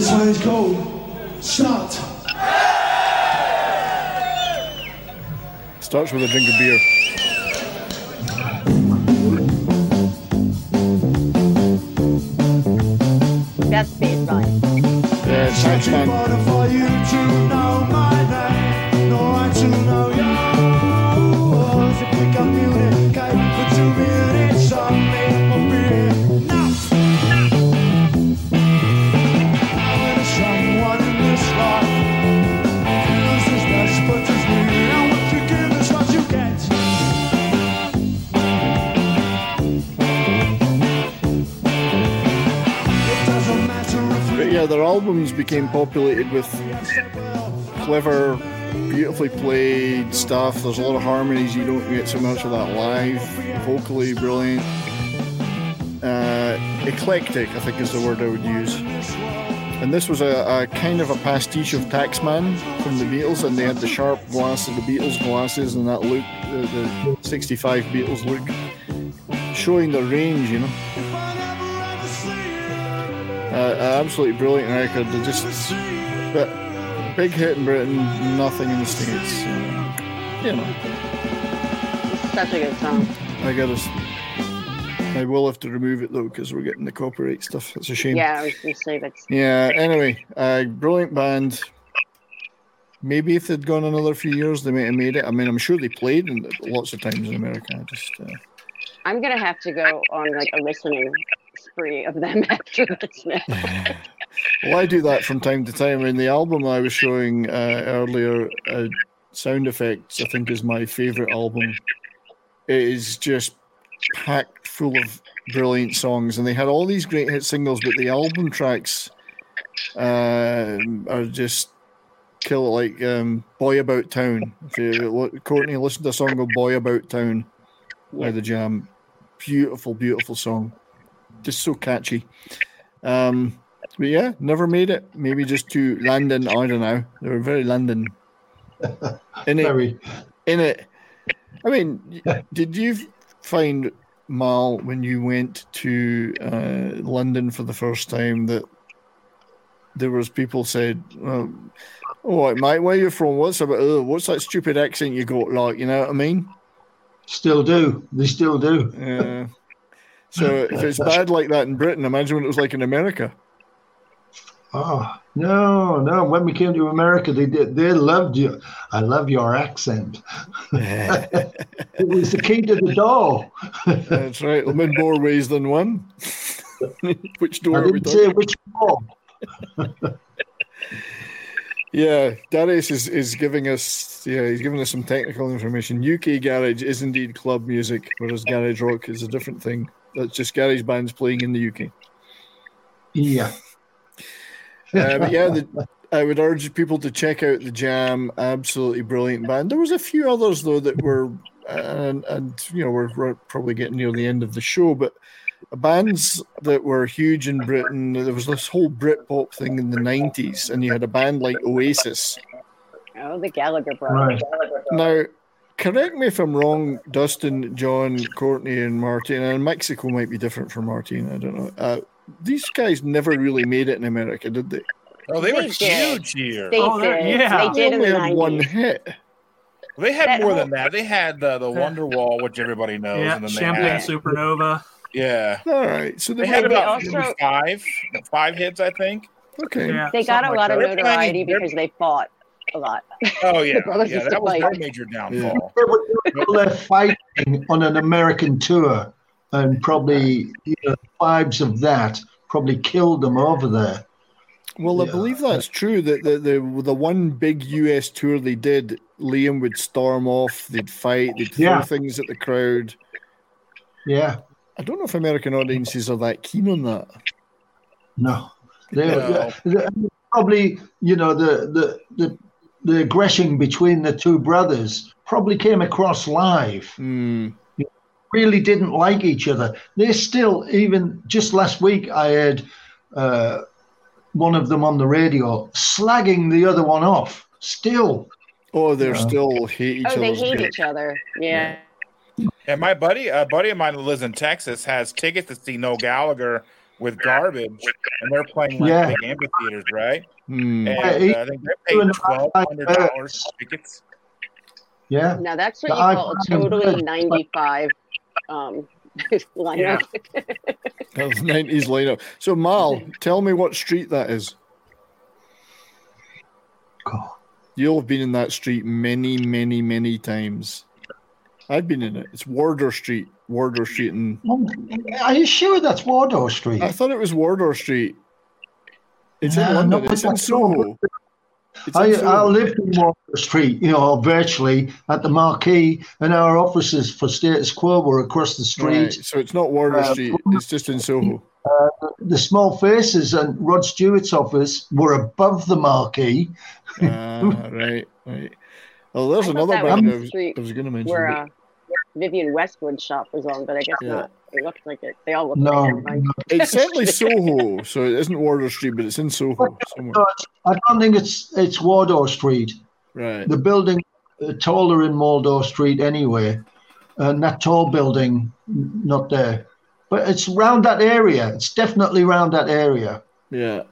This one is called Start. Starts with a drink of beer. That's baseline. Yeah, it's Tax Man. Became populated with clever, beautifully played stuff. There's a lot of harmonies you don't get so much of that live. Vocally brilliant. Uh, eclectic, I think is the word I would use. And this was a, a kind of a pastiche of Taxman from the Beatles, and they had the sharp glasses, the Beatles glasses, and that look, the, the 65 Beatles look, showing the range, you know. Absolutely brilliant record. They just but big hit in Britain, nothing in the states. So, you know, such a good song. I gotta. s- I will have to remove it though because we're getting the copyright stuff. It's a shame. Yeah, I was say that's Yeah. Anyway, uh, brilliant band. Maybe if they'd gone another few years, they might have made it. I mean, I'm sure they played in, lots of times in America. I just uh, I'm gonna have to go on like a listening spree of them [laughs] after this now. Well, I do that from time to time. In the album I was showing uh, earlier, uh, Sound Effects, I think, is my favorite album. It is just packed full of brilliant songs, and they had all these great hit singles, but the album tracks uh, are just kill it like um, Boy About Town. If you, look- Courtney, listen to a song called Boy About Town by The Jam. Beautiful, beautiful song. Just so catchy. Um, but yeah, never made it. Maybe just to London. I don't know. They were very London. [laughs] In it, Very. in it. I mean, did you find Mal when you went to uh, London for the first time that there was people said, "Oh, "Oh, mate, where you from? What's about? Oh, what's that stupid accent you got? Like, you know what I mean?" Still do. They still do. Yeah. So if it's bad like that in Britain, imagine what it was like in America. Oh no, no! When we came to America, they did. They loved you. I love your accent. [laughs] it was the key to the door. That's right. I'm in more ways than one. [laughs] which door I didn't say which door. [laughs] Yeah, Darius is, is giving us yeah he's giving us some technical information. UK garage is indeed club music, whereas garage rock is a different thing. That's just garage bands playing in the UK. Yeah. Uh, but yeah, the, I would urge people to check out the Jam. Absolutely brilliant band. There was a few others though that were, and, and you know we're, we're probably getting near the end of the show, but bands that were huge in Britain. There was this whole Britpop thing in the '90s, and you had a band like Oasis. Oh, the Gallagher brothers. Right. Now, correct me if I'm wrong, Dustin, John, Courtney, and Martin. And Mexico might be different for Martin. I don't know. Uh, these guys never really made it in America, did they? Oh, they, They were did. huge here. They Oh, did. yeah. They did in only the had one hit. They had That more whole- than that. They had uh, the Wonderwall, which everybody knows, Yeah, and then Champagne they had, Supernova. yeah, All right. So they they, had they about also- five, five hits, I think. okay. Yeah, They got a lot like of notoriety because they fought a lot. Oh yeah, [laughs] yeah, that was fight. their major downfall. They were fighting on an American tour, and probably you know, vibes of that probably killed them over there. Well, I believe that's true. That the, the the one big US tour they did, Liam would storm off, they'd fight, they'd throw Yeah. things at the crowd. Yeah, I don't know if American audiences are that keen on that. no, they, No. they- probably you know the, the the the aggression between the two brothers probably came across live. Hmm. Really didn't like each other. They're still, even just last week, I heard uh, one of them on the radio slagging the other one off. Still, Oh, they're Yeah. still hate each other. Oh, they hate guts. each other. Yeah. And my buddy, a buddy of mine that lives in Texas, has tickets to see Noel Gallagher with Garbage, and they're playing like Yeah. big amphitheaters, right? Hmm. And uh, I think they're paying twelve hundred dollars tickets. yeah. Now that's what The you call a totally 95 um, lineup. That's 90s lineup. So, Mal, tell me what street that is. God. You'll have been in that street many, many, many times. I've been in it. It's Wardour Street. Wardour Street. And Are you sure that's Wardour Street? I thought it was Wardour Street. It's Yeah, in London. no, it's in Soho. It's I, in I lived in Wardour Street, you know, virtually at the marquee, and our offices for Status Quo were across the street. Right, So it's not Wardour Uh, Street. It's just in Soho. The Small Faces and Rod Stewart's office were above the marquee. Ah, right, right. Oh, there's I another that band I was, I was going to mention. Where uh, Vivienne Westwood's shop was on, but I guess Yeah. not. It looked like it. They all look No, like it. no. It's certainly Soho, so it isn't Wardour Street, but it's in Soho somewhere. I don't think it's it's Wardour Street. Right. The building uh, taller in Wardour Street anyway, and that tall building not there. But it's around that area. It's definitely around that area. Yeah.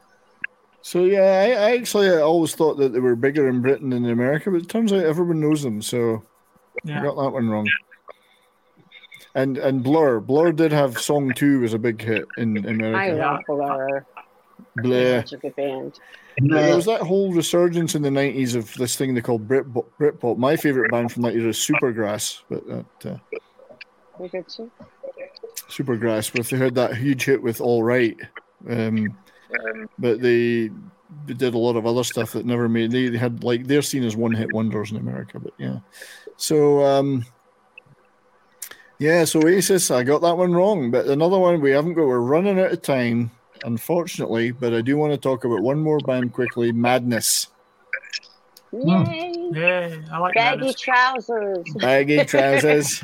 So yeah, I, I actually I always thought that they were bigger in Britain than in America, but it turns out everyone knows them. So I got that one wrong. And and Blur, Blur did have song two was a big hit in I America. love Blur. Blur. Such a good band. There was that whole resurgence in the nineties of this thing they called Britpop. Britpop. My favorite band from that era is Supergrass, but that uh, We good too. Supergrass, but they had that huge hit with All Right. Um, but they, they did a lot of other stuff that never made. They, they had like they're seen as one hit wonders in America, but yeah. So um, yeah, so Oasis, I got that one wrong, but another one we haven't got. We're running out of time, unfortunately. But I do want to talk about one more band quickly. Madness, hmm. Yay! Yay! I like Baggy Madness. trousers. baggy [laughs] trousers.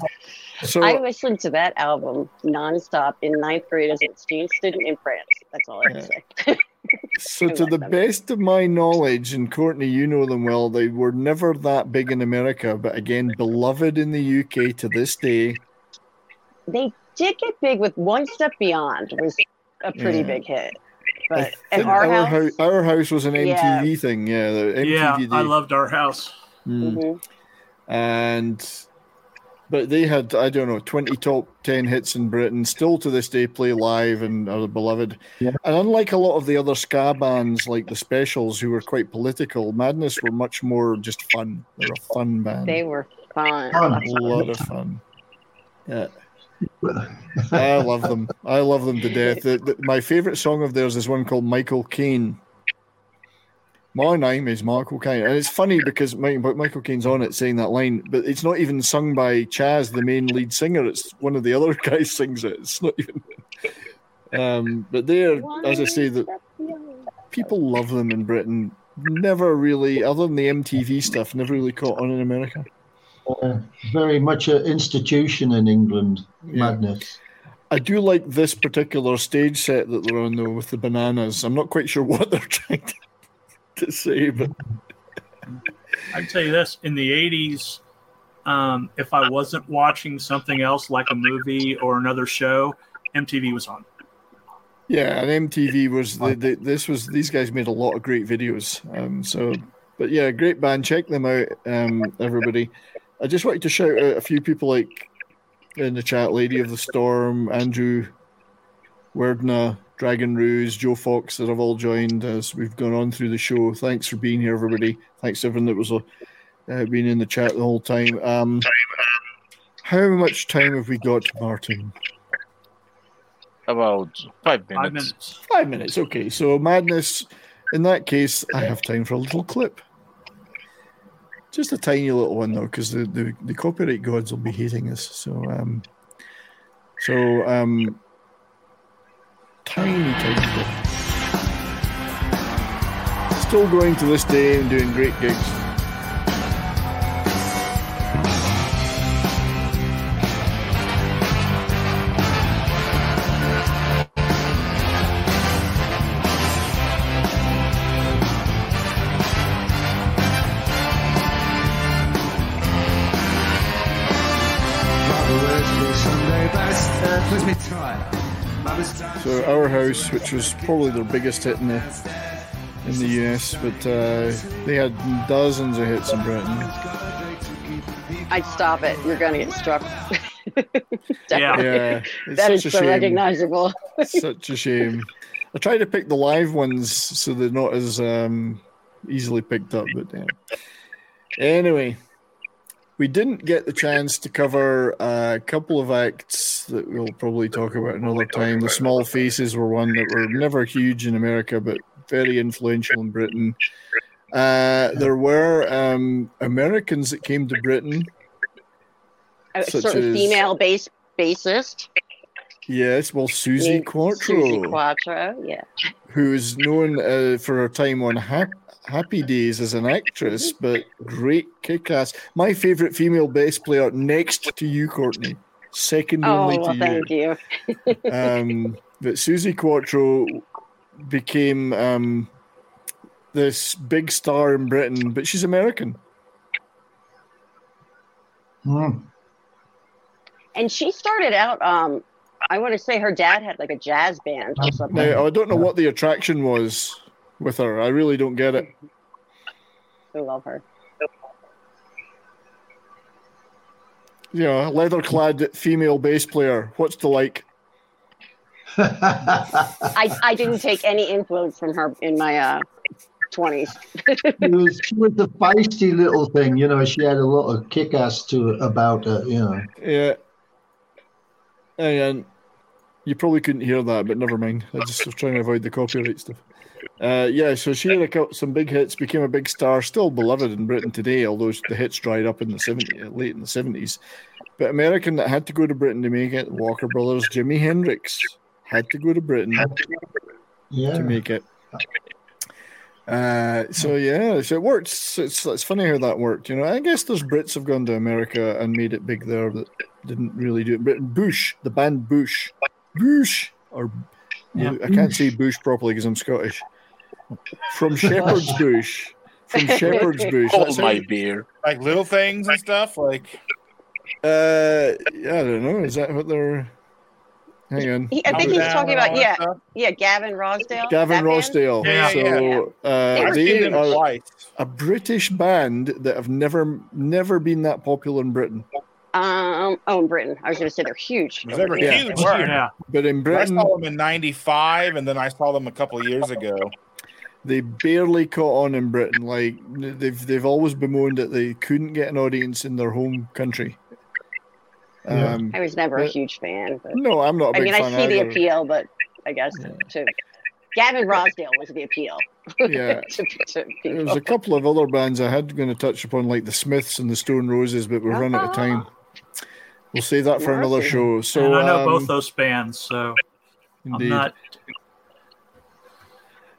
So I listened to that album nonstop in ninth grade as an exchange student in France. That's all I have to say. [laughs] So, to the best of my knowledge, and Courtney, you know them well, they were never that big in America, but again, beloved in the UK to this day. They did get big with One Step Beyond was a pretty Yeah. big hit. But and think our, our, house, hou- our house was an MTV Yeah. thing, yeah. The MTV Yeah, I loved our house. Mm. Mhm. And But they had, I don't know, 20 top 10 hits in Britain, still to this day play live and are beloved. And unlike a lot of the other ska bands like the Specials, who were quite political, Madness were much more just fun. They're a fun band. They were fun. a lot of fun. Yeah. I love them. I love them to death. The, the, my favorite song of theirs is one called Michael Caine. My name is Michael Caine. And it's funny because Mi- Michael Caine's on it saying that line, but it's not even sung by Chaz, the main lead singer. It's one of the other [laughs] guys sings it. It's not even. Um, but they're, as I say, that people love them in Britain. Never really, other than the MTV stuff, never really caught on in America. Uh, very much an institution in England. Madness. I do like this particular stage set that they're on though with the bananas. I'm not quite sure [laughs] what they're trying to, to say, but I'd say this in the 80s, um, if I wasn't watching something else like a movie or another show, MTV was on. yeah, and MTV was the, the this was these guys made a lot of great videos. Um, so, but yeah, great band. Check them out, um, everybody. I just wanted to shout out a few people like in the chat, Lady of the Storm, Andrew Werdna, Dragon Ruse, Joe Fox that have all joined as we've gone on through the show. Thanks for being here, everybody. Thanks to everyone that was uh, been in the chat the whole time. Um, how much time have we got, Martin? About five minutes. Five minutes. Five minutes. Okay, so madness. In that case, I have time for a little clip. Just a tiny little one though, because the, the, the copyright gods will be hating us. So um, so um, tiny tiny. Still going to this day and doing great gigs. House, which was probably their biggest hit in the in the US, but uh, they had dozens of hits in Britain. I'd stop it. You're going to get struck. [laughs] Yeah, it's that is such a so shame. recognizable. [laughs] Such a shame. I try to pick the live ones so they're not as um, easily picked up, but yeah. Anyway, we didn't get the chance to cover a couple of acts that we'll probably talk about another time. The Small Faces were one that were never huge in America, but very influential in Britain. Uh, there were um, Americans that came to Britain. A Such certain as- female bass bassist. Yes, well, Suzi Quatro. Suzi Quatro, yeah. Who is known uh, for her time on Hap- Happy Days as an actress, but great kick ass. My favorite female bass player next to you, Courtney. Second Oh, only well, to thank you. you. [laughs] um, but Suzi Quatro became um, this big star in Britain, but she's American. And she started out, um, I want to say her dad had like a jazz band or something. Now, I don't know what the attraction was with her. I really don't get it. I love her. You know, leather clad female bass player. What's to like? [laughs] I, I didn't take any influence from her in my uh, 20s. [laughs] She was, she was a feisty little thing, you know. She had a lot of kick ass to about her, you know. Yeah. And you probably couldn't hear that, but never mind. I just was trying to avoid the copyright stuff. Uh, yeah, so she had a, cou- some big hits, became a big star, still beloved in Britain today, although the hits dried up in the 70s, late in the 70s. But American that had to go to Britain to make it, Walker Brothers, Jimi Hendrix had to go to Britain Yeah. to make it. Uh, so yeah, so it works. It's, it's funny how that worked. You know, I guess those Brits have gone to America and made it big there that didn't really do it. Britain, Bush, the band Bush, Bush, or Yeah. I can't say Bush properly because I'm Scottish. From [laughs] Shepherd's Bush, from Shepherd's [laughs] Bush. Hold That's Oh, my how- beer. Like little things and stuff. Like Uh, yeah, I don't know. Is that what they're? Hang on. He, I think he's talking about, yeah, stuff. yeah, Gavin Rossdale. Gavin Rossdale. Yeah, so yeah, yeah. Uh, They were they are twice. a British band that have never never been that popular in Britain. Um, oh, in Britain, I was going to say they're huge. They were Yeah. huge. They were. here. But in Britain, I saw them in '95, and then I saw them a couple of years ago. they barely caught on in Britain. Like they've they've always bemoaned that they couldn't get an audience in their home country. Yeah. Um, I was never a huge fan. But No, I'm not a I big mean, I fan see the appeal, but I guess to Gavin Rossdale was the appeal. Yeah. [laughs] to, to There's people. a couple of other bands I had going to touch upon, like the Smiths and the Stone Roses, but we've run out of time. We'll save that for another show. So and I know um, both those bands, so Indeed. I'm not.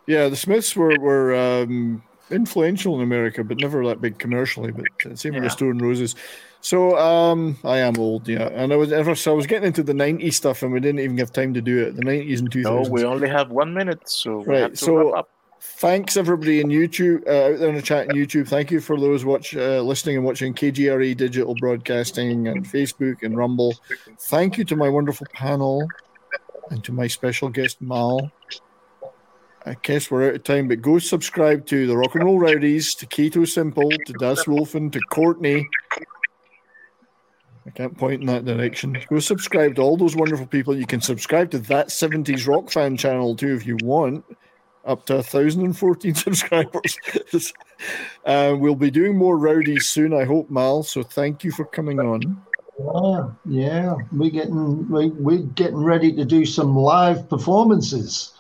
Yeah, the Smiths were were um, influential in America, but never that big commercially. But uh, same with the Yeah. Stone Roses. So um, I am old, yeah, and I was ever so I was getting into the '90s stuff, and we didn't even have time to do it. The '90s and 2000s. No, we only have one minute, so we Right, have to so- wrap up. Thanks everybody in YouTube uh, out there in the chat in YouTube. Thank you for those watch uh, listening and watching KGRE Digital Broadcasting and Facebook and Rumble. Thank you to my wonderful panel and to my special guest Mal. I guess we're out of time, but go subscribe to the Rock and Roll Rowdies, to Keto Simple, to Das Wolfen, to Courtney. I can't point in that direction. Go subscribe to all those wonderful people. You can subscribe to that 70s Rock Fan channel too if you want up to 1,014 [laughs] subscribers. [laughs] uh, we'll be doing more rowdies soon, I hope, Mal. So thank you for coming on. Yeah, yeah, we're getting we, we're getting ready to do some live performances.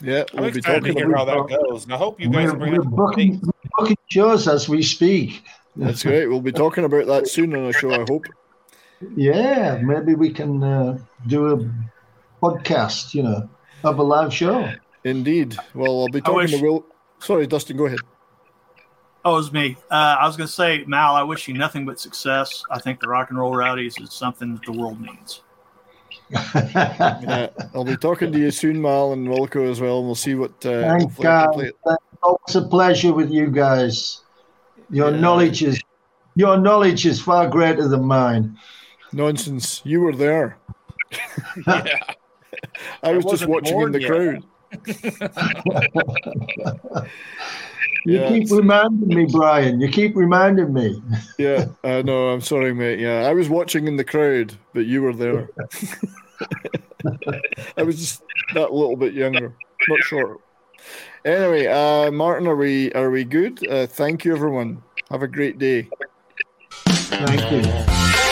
Yeah, I'm we'll be excited to talking hear how about that goes. And I hope you guys We're, are bringing we're up booking, we're booking shows as we speak. That's great. We'll be talking about that soon on the show, I hope. Yeah, maybe we can uh, do a podcast. You know, of a live show. Indeed. Well, I'll be talking wish- to Will. Sorry, Dustin, go ahead. Oh, it was me. Uh, I was going to say, Mal, I wish you nothing but success. I think the Rock and Roll Rowdies is something that the world needs. Yeah, [laughs] I'll be talking to you soon, Mal and Wilco as well, and we'll see what. Uh, Thank hopefully God. play it. It's a pleasure with you guys. Your Yeah. knowledge is your knowledge is far greater than mine. Nonsense. You were there. Yeah. [laughs] [laughs] I was just watching in the yet. crowd. [laughs] You Yeah, keep reminding me, Brian. You keep reminding me. Yeah, uh, no, I'm sorry, mate. Yeah, I was watching in the crowd, but you were there. [laughs] I was just that little bit younger, not short. Anyway, uh, Martin, are we are we good? Uh, thank you, everyone. Have a great day. Thank you.